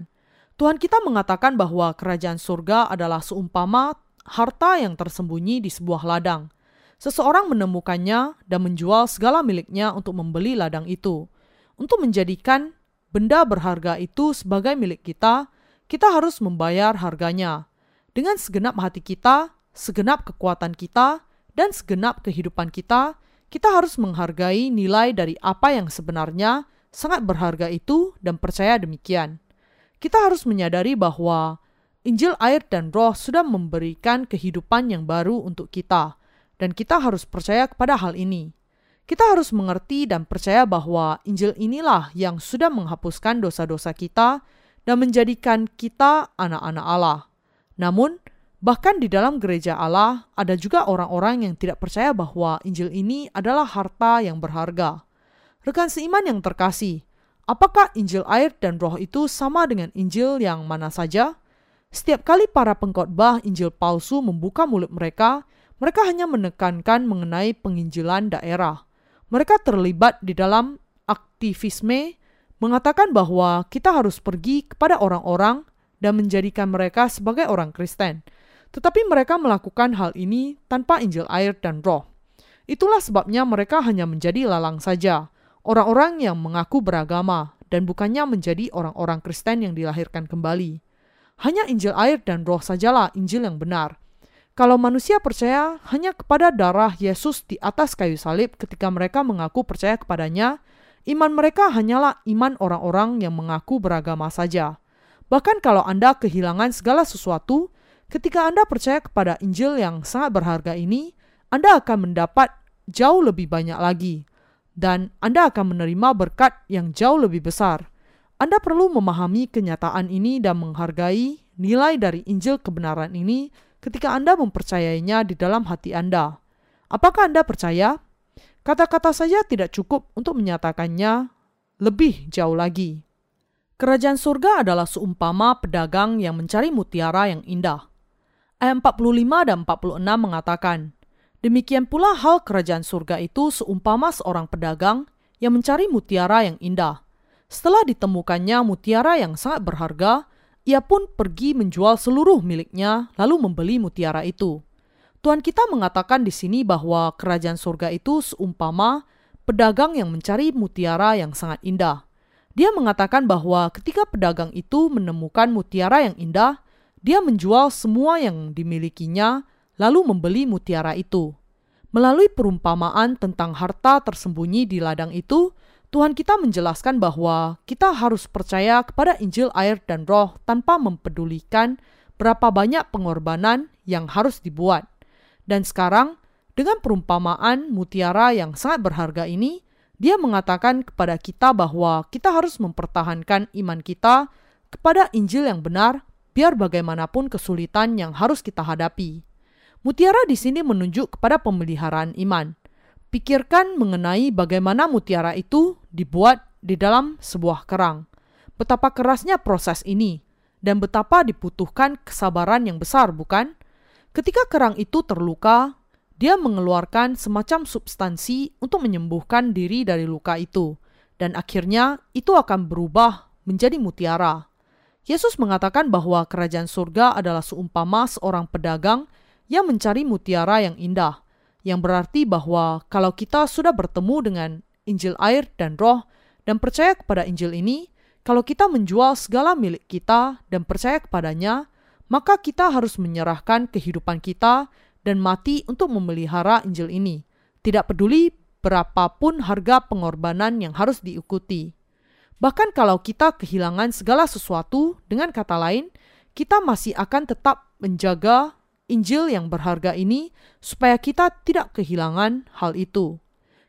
Speaker 1: Tuhan kita mengatakan bahwa kerajaan surga adalah seumpama harta yang tersembunyi di sebuah ladang. Seseorang menemukannya dan menjual segala miliknya untuk membeli ladang itu. Untuk menjadikan benda berharga itu sebagai milik kita, kita harus membayar harganya. Dengan segenap hati kita, segenap kekuatan kita, dan segenap kehidupan kita, kita harus menghargai nilai dari apa yang sebenarnya sangat berharga itu dan percaya demikian. Kita harus menyadari bahwa Injil air dan roh sudah memberikan kehidupan yang baru untuk kita, dan kita harus percaya kepada hal ini. Kita harus mengerti dan percaya bahwa Injil inilah yang sudah menghapuskan dosa-dosa kita dan menjadikan kita anak-anak Allah. Namun, bahkan di dalam gereja Allah ada juga orang-orang yang tidak percaya bahwa Injil ini adalah harta yang berharga. Rekan seiman yang terkasih, apakah Injil air dan roh itu sama dengan Injil yang mana saja? Setiap kali para pengkhotbah Injil palsu membuka mulut mereka, mereka hanya menekankan mengenai penginjilan daerah. Mereka terlibat di dalam aktivisme, mengatakan bahwa kita harus pergi kepada orang-orang dan menjadikan mereka sebagai orang Kristen. Tetapi mereka melakukan hal ini tanpa Injil air dan roh. Itulah sebabnya mereka hanya menjadi lalang saja orang-orang yang mengaku beragama dan bukannya menjadi orang-orang Kristen yang dilahirkan kembali. Hanya Injil air dan roh sajalah Injil yang benar. Kalau manusia percaya hanya kepada darah Yesus di atas kayu salib ketika mereka mengaku percaya kepadanya, iman mereka hanyalah iman orang-orang yang mengaku beragama saja. Bahkan kalau Anda kehilangan segala sesuatu, ketika Anda percaya kepada Injil yang sangat berharga ini, Anda akan mendapat jauh lebih banyak lagi dan Anda akan menerima berkat yang jauh lebih besar. Anda perlu memahami kenyataan ini dan menghargai nilai dari Injil kebenaran ini ketika Anda mempercayainya di dalam hati Anda. Apakah Anda percaya? Kata-kata saja tidak cukup untuk menyatakannya lebih jauh lagi. Kerajaan surga adalah seumpama pedagang yang mencari mutiara yang indah. Ayat 45 dan 46 mengatakan, Demikian pula hal kerajaan surga itu seumpama seorang pedagang yang mencari mutiara yang indah. Setelah ditemukannya mutiara yang sangat berharga, ia pun pergi menjual seluruh miliknya lalu membeli mutiara itu. Tuhan kita mengatakan di sini bahwa kerajaan surga itu seumpama pedagang yang mencari mutiara yang sangat indah. Dia mengatakan bahwa ketika pedagang itu menemukan mutiara yang indah, dia menjual semua yang dimilikinya lalu membeli mutiara itu. Melalui perumpamaan tentang harta tersembunyi di ladang itu, Tuhan kita menjelaskan bahwa kita harus percaya kepada Injil air dan roh tanpa mempedulikan berapa banyak pengorbanan yang harus dibuat. Dan sekarang, dengan perumpamaan mutiara yang sangat berharga ini, dia mengatakan kepada kita bahwa kita harus mempertahankan iman kita kepada Injil yang benar, biar bagaimanapun kesulitan yang harus kita hadapi. Mutiara di sini menunjuk kepada pemeliharaan iman. Pikirkan mengenai bagaimana mutiara itu dibuat di dalam sebuah kerang. Betapa kerasnya proses ini dan betapa dibutuhkan kesabaran yang besar, bukan? Ketika kerang itu terluka, dia mengeluarkan semacam substansi untuk menyembuhkan diri dari luka itu. dan akhirnya itu akan berubah menjadi mutiara. Yesus mengatakan bahwa kerajaan surga adalah seumpama seorang pedagang yang mencari mutiara yang indah, yang berarti bahwa kalau kita sudah bertemu dengan Injil air dan roh dan percaya kepada Injil ini, kalau kita menjual segala milik kita dan percaya kepadanya, maka kita harus menyerahkan kehidupan kita dan mati untuk memelihara Injil ini. Tidak peduli berapapun harga pengorbanan yang harus diikuti. Bahkan kalau kita kehilangan segala sesuatu, dengan kata lain, kita masih akan tetap menjaga Injil yang berharga ini supaya kita tidak kehilangan hal itu.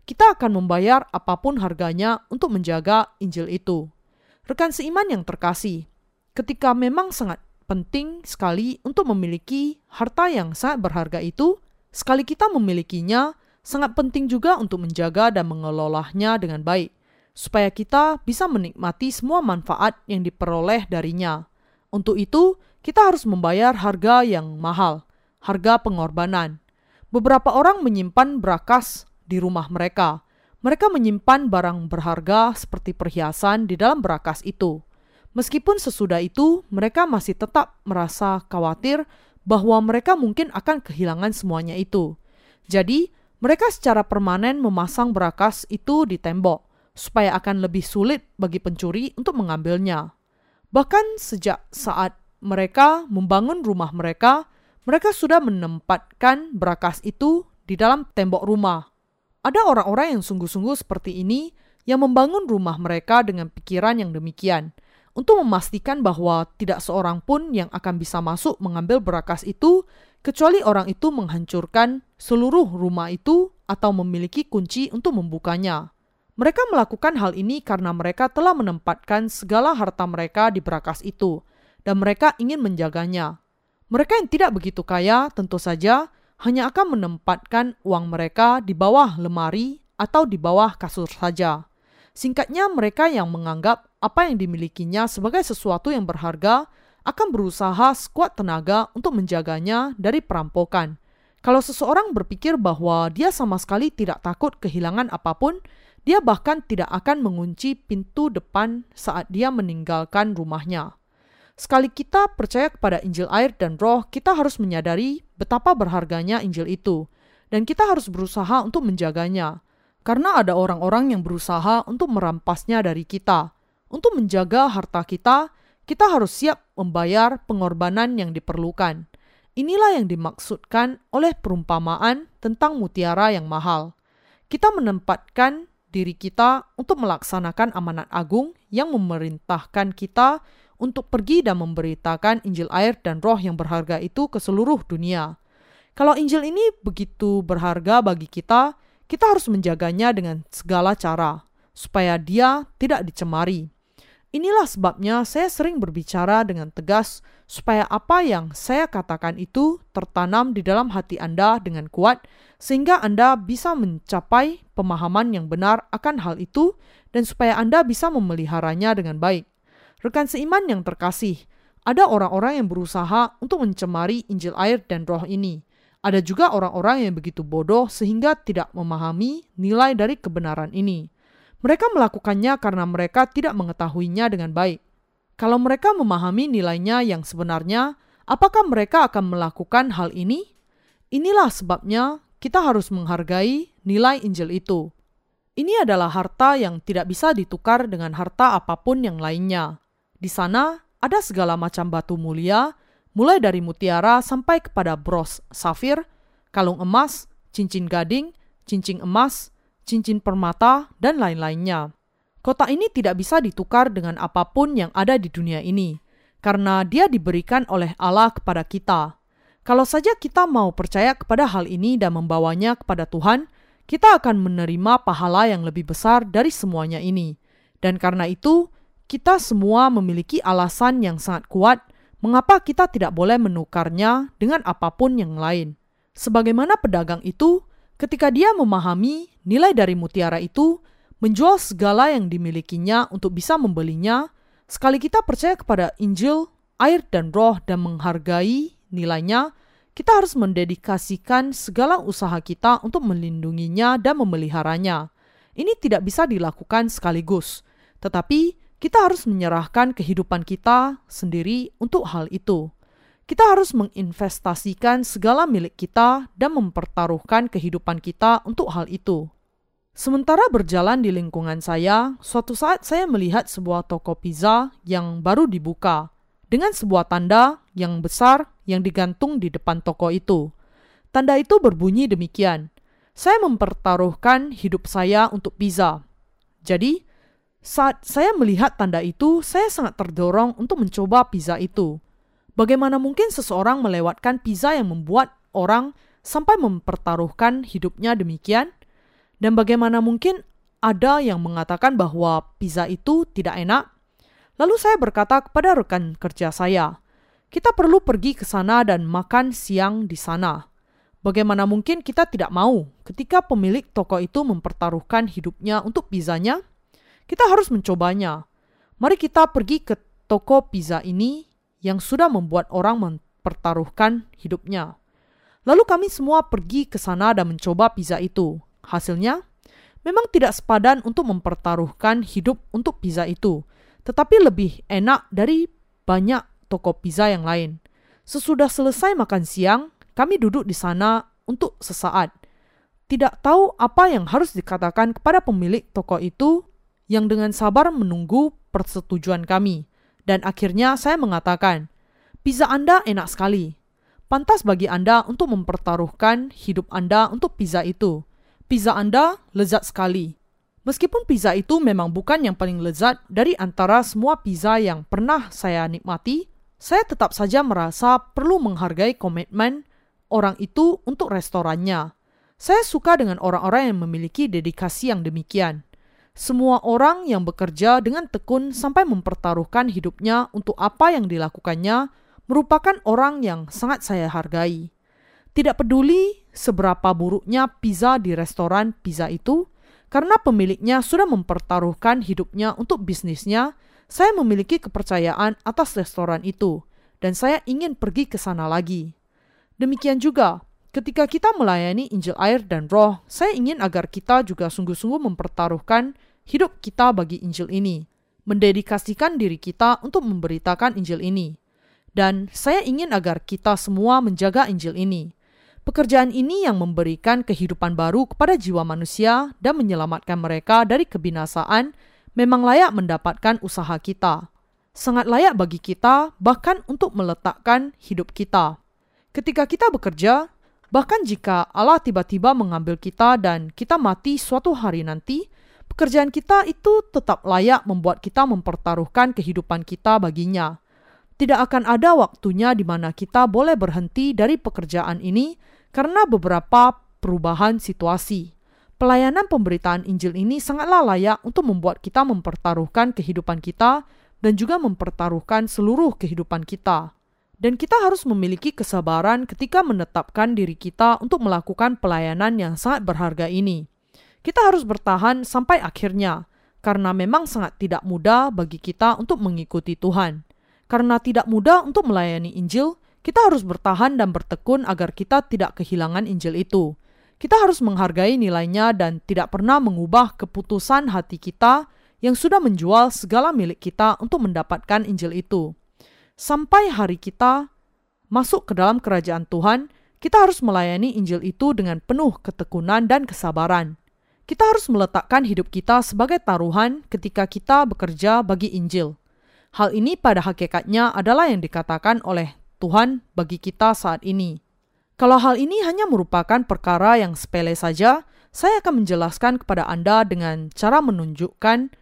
Speaker 1: Kita akan membayar apa pun harganya untuk menjaga Injil itu. Rekan seiman yang terkasih, ketika memang sangat penting sekali untuk memiliki harta yang sangat berharga itu, sekali kita memilikinya, sangat penting juga untuk menjaga dan mengelolanya dengan baik, supaya kita bisa menikmati semua manfaat yang diperoleh darinya. Untuk itu, kita harus membayar harga yang mahal, harga pengorbanan. Beberapa orang menyimpan berakas di rumah mereka. Mereka menyimpan barang berharga seperti perhiasan di dalam berakas itu. Meskipun sesudah itu mereka masih tetap merasa khawatir bahwa mereka mungkin akan kehilangan semuanya itu. Jadi, mereka secara permanen memasang berakas itu di tembok supaya akan lebih sulit bagi pencuri untuk mengambilnya. Bahkan sejak saat mereka membangun rumah mereka, mereka sudah menempatkan berakas itu di dalam tembok rumah. Ada orang-orang yang sungguh-sungguh seperti ini yang membangun rumah mereka dengan pikiran yang demikian untuk memastikan bahwa tidak seorang pun yang akan bisa masuk mengambil berakas itu, kecuali orang itu menghancurkan seluruh rumah itu atau memiliki kunci untuk membukanya. Mereka melakukan hal ini karena mereka telah menempatkan segala harta mereka di berakas itu, dan mereka ingin menjaganya. Mereka yang tidak begitu kaya tentu saja hanya akan menempatkan uang mereka di bawah lemari atau di bawah kasur saja. Singkatnya, mereka yang menganggap apa yang dimilikinya sebagai sesuatu yang berharga akan berusaha sekuat tenaga untuk menjaganya dari perampokan. Kalau seseorang berpikir bahwa dia sama sekali tidak takut kehilangan apa pun, dia bahkan tidak akan mengunci pintu depan saat dia meninggalkan rumahnya. Sekali kita percaya kepada Injil air dan roh, kita harus menyadari betapa berharganya Injil itu, dan kita harus berusaha untuk menjaganya. Karena ada orang-orang yang berusaha untuk merampasnya dari kita. Untuk menjaga harta kita, kita harus siap membayar pengorbanan yang diperlukan. Inilah yang dimaksudkan oleh perumpamaan tentang mutiara yang mahal. Kita menempatkan diri kita untuk melaksanakan amanat agung yang memerintahkan kita untuk pergi dan memberitakan Injil air dan roh yang berharga itu ke seluruh dunia. Kalau Injil ini begitu berharga bagi kita, kita harus menjaganya dengan segala cara, supaya dia tidak dicemari. Inilah sebabnya saya sering berbicara dengan tegas, supaya apa yang saya katakan itu tertanam di dalam hati Anda dengan kuat, sehingga Anda bisa mencapai pemahaman yang benar akan hal itu, dan supaya Anda bisa memeliharanya dengan baik. Rekan seiman yang terkasih, ada orang-orang yang berusaha untuk mencemari Injil air dan roh ini. Ada juga orang-orang yang begitu bodoh sehingga tidak memahami nilai dari kebenaran ini. Mereka melakukannya karena mereka tidak mengetahuinya dengan baik. Kalau mereka memahami nilainya yang sebenarnya, apakah mereka akan melakukan hal ini? Inilah sebabnya kita harus menghargai nilai Injil itu. Ini adalah harta yang tidak bisa ditukar dengan harta apa pun yang lainnya. Di sana ada segala macam batu mulia mulai dari mutiara sampai kepada bros safir, kalung emas, cincin gading, cincin emas, cincin permata, dan lain-lainnya. Kota ini tidak bisa ditukar dengan apa pun yang ada di dunia ini, karena dia diberikan oleh Allah kepada kita. Kalau saja kita mau percaya kepada hal ini dan membawanya kepada Tuhan, kita akan menerima pahala yang lebih besar dari semuanya ini. Dan karena itu, kita semua memiliki alasan yang sangat kuat mengapa kita tidak boleh menukarnya dengan apa pun yang lain. Sebagaimana pedagang itu, ketika dia memahami nilai dari mutiara itu, menjual segala yang dimilikinya untuk bisa membelinya, sekali kita percaya kepada Injil, air dan roh dan menghargai nilainya, kita harus mendedikasikan segala usaha kita untuk melindunginya dan memeliharanya. Ini tidak bisa dilakukan sekaligus, tetapi kita harus menyerahkan kehidupan kita sendiri untuk hal itu. Kita harus menginvestasikan segala milik kita dan mempertaruhkan kehidupan kita untuk hal itu. Sementara berjalan di lingkungan saya, suatu saat saya melihat sebuah toko pizza yang baru dibuka dengan sebuah tanda yang besar yang digantung di depan toko itu. Tanda itu berbunyi demikian: "Saya mempertaruhkan hidup saya untuk pizza." Jadi, saat saya melihat tanda itu, saya sangat terdorong untuk mencoba pizza itu. Bagaimana mungkin seseorang melewatkan pizza yang membuat orang sampai mempertaruhkan hidupnya demikian? Dan bagaimana mungkin ada yang mengatakan bahwa pizza itu tidak enak? Lalu saya berkata kepada rekan kerja saya, kita perlu pergi ke sana dan makan siang di sana. Bagaimana mungkin kita tidak mau ketika pemilik toko itu mempertaruhkan hidupnya untuk pizzanya? Kita harus mencobanya. Mari kita pergi ke toko pizza ini yang sudah membuat orang mempertaruhkan hidupnya. Lalu kami semua pergi ke sana dan mencoba pizza itu. Hasilnya, memang tidak sepadan untuk mempertaruhkan hidup untuk pizza itu, tetapi lebih enak dari banyak toko pizza yang lain. Sesudah selesai makan siang, kami duduk di sana untuk sesaat. Tidak tahu apa yang harus dikatakan kepada pemilik toko itu yang dengan sabar menunggu persetujuan kami. Dan akhirnya saya mengatakan, pizza Anda enak sekali. Pantas bagi Anda untuk mempertaruhkan hidup Anda untuk pizza itu pizza Anda lezat sekali. Meskipun pizza itu memang bukan yang paling lezat dari antara semua pizza yang pernah saya nikmati, saya tetap saja merasa perlu menghargai komitmen orang itu untuk restorannya. Saya suka dengan orang-orang yang memiliki dedikasi yang demikian. Semua orang yang bekerja dengan tekun sampai mempertaruhkan hidupnya untuk apa yang dilakukannya merupakan orang yang sangat saya hargai. Tidak peduli seberapa buruknya pizza di restoran pizza itu, karena pemiliknya sudah mempertaruhkan hidupnya untuk bisnisnya, saya memiliki kepercayaan atas restoran itu, dan saya ingin pergi ke sana lagi. Demikian juga, ketika kita melayani Injil air dan roh, saya ingin agar kita juga sungguh-sungguh mempertaruhkan hidup kita bagi Injil ini, mendedikasikan diri kita untuk memberitakan Injil ini. Dan saya ingin agar kita semua menjaga Injil ini Pekerjaan ini yang memberikan kehidupan baru kepada jiwa manusia dan menyelamatkan mereka dari kebinasaan memang layak mendapatkan usaha kita. Sangat layak bagi kita bahkan untuk meletakkan hidup kita. Ketika kita bekerja, bahkan jika Allah tiba-tiba mengambil kita dan kita mati suatu hari nanti, pekerjaan kita itu tetap layak membuat kita mempertaruhkan kehidupan kita baginya. Tidak akan ada waktunya di mana kita boleh berhenti dari pekerjaan ini karena beberapa perubahan situasi. Pelayanan pemberitaan Injil ini sangatlah layak untuk membuat kita mempertaruhkan kehidupan kita dan juga mempertaruhkan seluruh kehidupan kita. Dan kita harus memiliki kesabaran ketika menetapkan diri kita untuk melakukan pelayanan yang sangat berharga ini. Kita harus bertahan sampai akhirnya, karena memang sangat tidak mudah bagi kita untuk mengikuti Tuhan. Karena tidak mudah untuk melayani Injil, kita harus bertahan dan bertekun agar kita tidak kehilangan Injil itu. Kita harus menghargai nilainya dan tidak pernah mengubah keputusan hati kita yang sudah menjual segala milik kita untuk mendapatkan Injil itu. Sampai hari kita masuk ke dalam kerajaan Tuhan, kita harus melayani Injil itu dengan penuh ketekunan dan kesabaran. Kita harus meletakkan hidup kita sebagai taruhan ketika kita bekerja bagi Injil. Hal ini pada hakikatnya adalah yang dikatakan oleh Tuhan bagi kita saat ini. Kalau hal ini hanya merupakan perkara yang sepele saja, saya akan menjelaskan kepada Anda dengan cara menunjukkan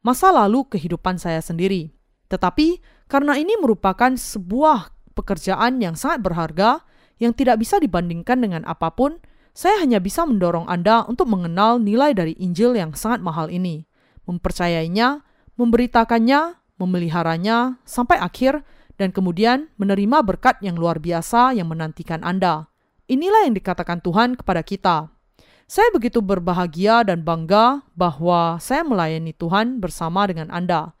Speaker 1: masa lalu kehidupan saya sendiri. Tetapi karena ini merupakan sebuah pekerjaan yang sangat berharga yang tidak bisa dibandingkan dengan apa pun, saya hanya bisa mendorong Anda untuk mengenal nilai dari Injil yang sangat mahal ini, mempercayainya, memberitakannya, memeliharanya sampai akhir dan kemudian menerima berkat yang luar biasa yang menantikan Anda. Inilah yang dikatakan Tuhan kepada kita. Saya begitu berbahagia dan bangga bahwa saya melayani Tuhan bersama dengan Anda.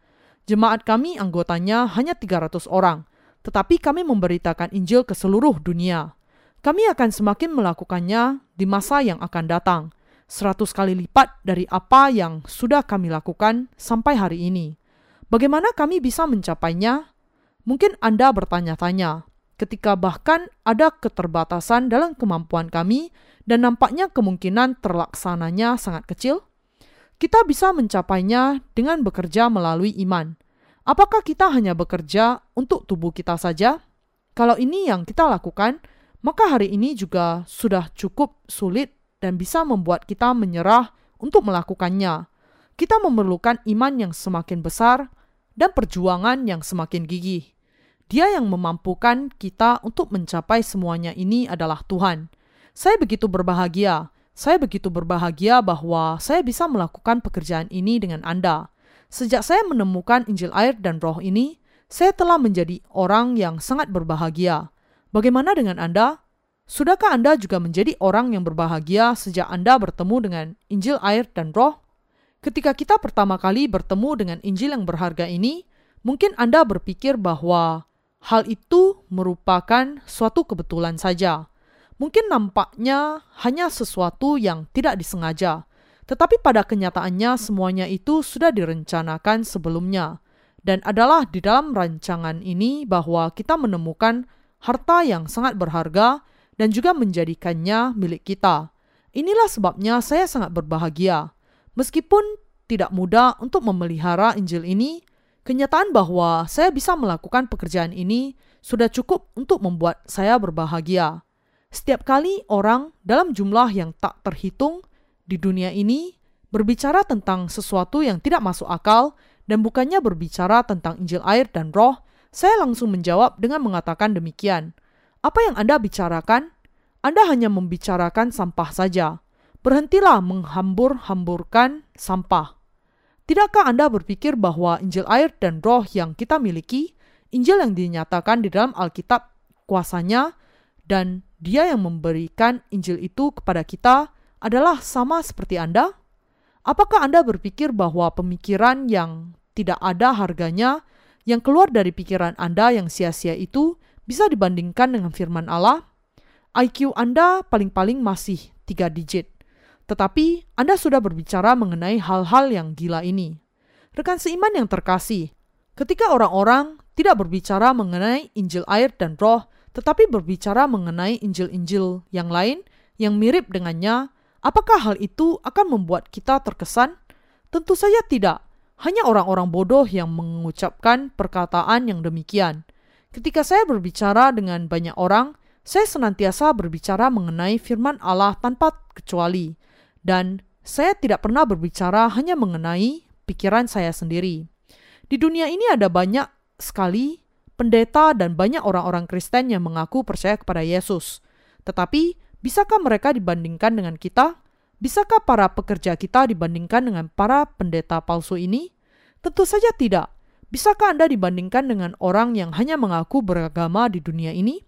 Speaker 1: Jemaat kami anggotanya hanya 300 orang, tetapi kami memberitakan Injil ke seluruh dunia. Kami akan semakin melakukannya di masa yang akan datang. seratus kali lipat dari apa yang sudah kami lakukan sampai hari ini. Bagaimana kami bisa mencapainya? Mungkin Anda bertanya-tanya, ketika bahkan ada keterbatasan dalam kemampuan kami dan nampaknya kemungkinan terlaksananya sangat kecil? Kita bisa mencapainya dengan bekerja melalui iman. Apakah kita hanya bekerja untuk tubuh kita saja? Kalau ini yang kita lakukan, maka hari ini juga sudah cukup sulit dan bisa membuat kita menyerah untuk melakukannya. Kita memerlukan iman yang semakin besar dan perjuangan yang semakin gigih. Dia yang memampukan kita untuk mencapai semuanya ini adalah Tuhan. Saya begitu berbahagia. Saya begitu berbahagia bahwa saya bisa melakukan pekerjaan ini dengan Anda. Sejak saya menemukan Injil air dan roh ini, saya telah menjadi orang yang sangat berbahagia. Bagaimana dengan Anda? Sudahkah Anda juga menjadi orang yang berbahagia sejak Anda bertemu dengan Injil air dan roh? Ketika kita pertama kali bertemu dengan Injil yang berharga ini, mungkin Anda berpikir bahwa hal itu merupakan suatu kebetulan saja. Mungkin nampaknya hanya sesuatu yang tidak disengaja, tetapi pada kenyataannya semuanya itu sudah direncanakan sebelumnya. Dan adalah di dalam rancangan ini bahwa kita menemukan harta yang sangat berharga dan juga menjadikannya milik kita. Inilah sebabnya saya sangat berbahagia. Meskipun tidak mudah untuk memelihara Injil ini, kenyataan bahwa saya bisa melakukan pekerjaan ini sudah cukup untuk membuat saya berbahagia. Setiap kali orang dalam jumlah yang tak terhitung di dunia ini berbicara tentang sesuatu yang tidak masuk akal dan bukannya berbicara tentang Injil air dan roh, saya langsung menjawab dengan mengatakan demikian. Apa yang Anda bicarakan? Anda hanya membicarakan sampah saja. Berhentilah menghambur-hamburkan sampah. Tidakkah Anda berpikir bahwa Injil air dan roh yang kita miliki, Injil yang dinyatakan di dalam Alkitab, kuasanya, dan dia yang memberikan Injil itu kepada kita adalah sama seperti Anda? Apakah Anda berpikir bahwa pemikiran yang tidak ada harganya, yang keluar dari pikiran Anda yang sia-sia itu bisa dibandingkan dengan firman Allah, IQ Anda paling-paling masih tiga digit. Tetapi Anda sudah berbicara mengenai hal-hal yang gila ini. Rekan seiman yang terkasih, ketika orang-orang tidak berbicara mengenai Injil air dan roh, tetapi berbicara mengenai Injil-Injil yang lain yang mirip dengannya, apakah hal itu akan membuat kita terkesan? Tentu saja tidak. Hanya orang-orang bodoh yang mengucapkan perkataan yang demikian. Ketika saya berbicara dengan banyak orang, saya senantiasa berbicara mengenai firman Allah tanpa kecuali, dan saya tidak pernah berbicara hanya mengenai pikiran saya sendiri. Di dunia ini ada banyak sekali pendeta dan banyak orang-orang Kristen yang mengaku percaya kepada Yesus. Tetapi, bisakah mereka dibandingkan dengan kita? Bisakah para pekerja kita dibandingkan dengan para pendeta palsu ini? Tentu saja tidak. Bisakah Anda dibandingkan dengan orang yang hanya mengaku beragama di dunia ini?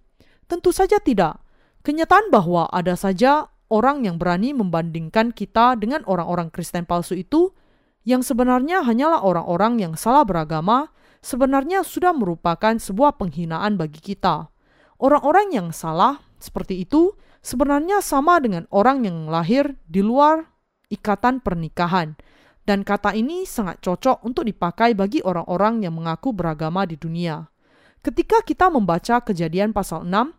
Speaker 1: Tentu saja tidak. Kenyataan bahwa ada saja orang yang berani membandingkan kita dengan orang-orang Kristen palsu itu, yang sebenarnya hanyalah orang-orang yang salah beragama, sebenarnya sudah merupakan sebuah penghinaan bagi kita. Orang-orang yang salah seperti itu sebenarnya sama dengan orang yang lahir di luar ikatan pernikahan dan kata ini sangat cocok untuk dipakai bagi orang-orang yang mengaku beragama di dunia. Ketika kita membaca kejadian pasal 6,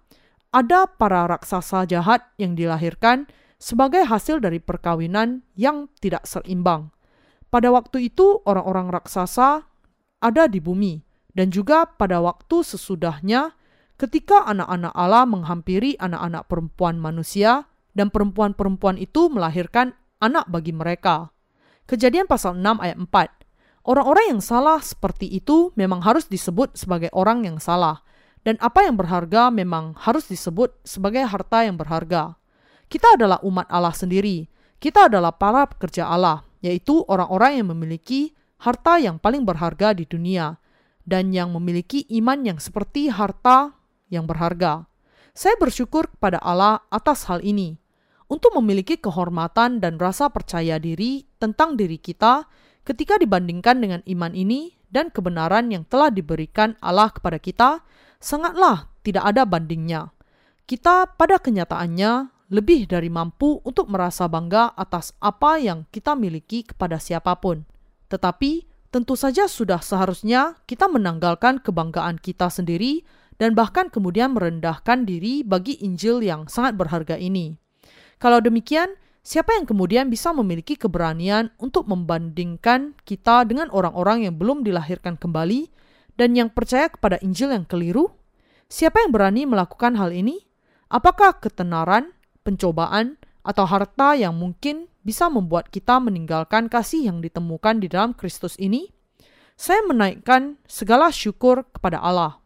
Speaker 1: ada para raksasa jahat yang dilahirkan sebagai hasil dari perkawinan yang tidak seimbang. Pada waktu itu orang-orang raksasa ada di bumi dan juga pada waktu sesudahnya ketika anak-anak Allah menghampiri anak-anak perempuan manusia dan perempuan-perempuan itu melahirkan anak bagi mereka. Kejadian pasal 6 ayat 4. Orang-orang yang salah seperti itu memang harus disebut sebagai orang yang salah. Dan apa yang berharga memang harus disebut sebagai harta yang berharga. Kita adalah umat Allah sendiri. Kita adalah para pekerja Allah, yaitu orang-orang yang memiliki harta yang paling berharga di dunia dan yang memiliki iman yang seperti harta yang berharga. Saya bersyukur kepada Allah atas hal ini untuk memiliki kehormatan dan rasa percaya diri tentang diri kita ketika dibandingkan dengan iman ini dan kebenaran yang telah diberikan Allah kepada kita, sangatlah tidak ada bandingnya. Kita pada kenyataannya lebih dari mampu untuk merasa bangga atas apa yang kita miliki kepada siapa pun. Tetapi tentu saja sudah seharusnya kita menanggalkan kebanggaan kita sendiri dan bahkan kemudian merendahkan diri bagi Injil yang sangat berharga ini. Kalau demikian, siapa yang kemudian bisa memiliki keberanian untuk membandingkan kita dengan orang-orang yang belum dilahirkan kembali dan yang percaya kepada Injil yang keliru? Siapa yang berani melakukan hal ini? Apakah ketenaran, pencobaan, atau harta yang mungkin bisa membuat kita meninggalkan kasih yang ditemukan di dalam Kristus ini? Saya menaikkan segala syukur kepada Allah.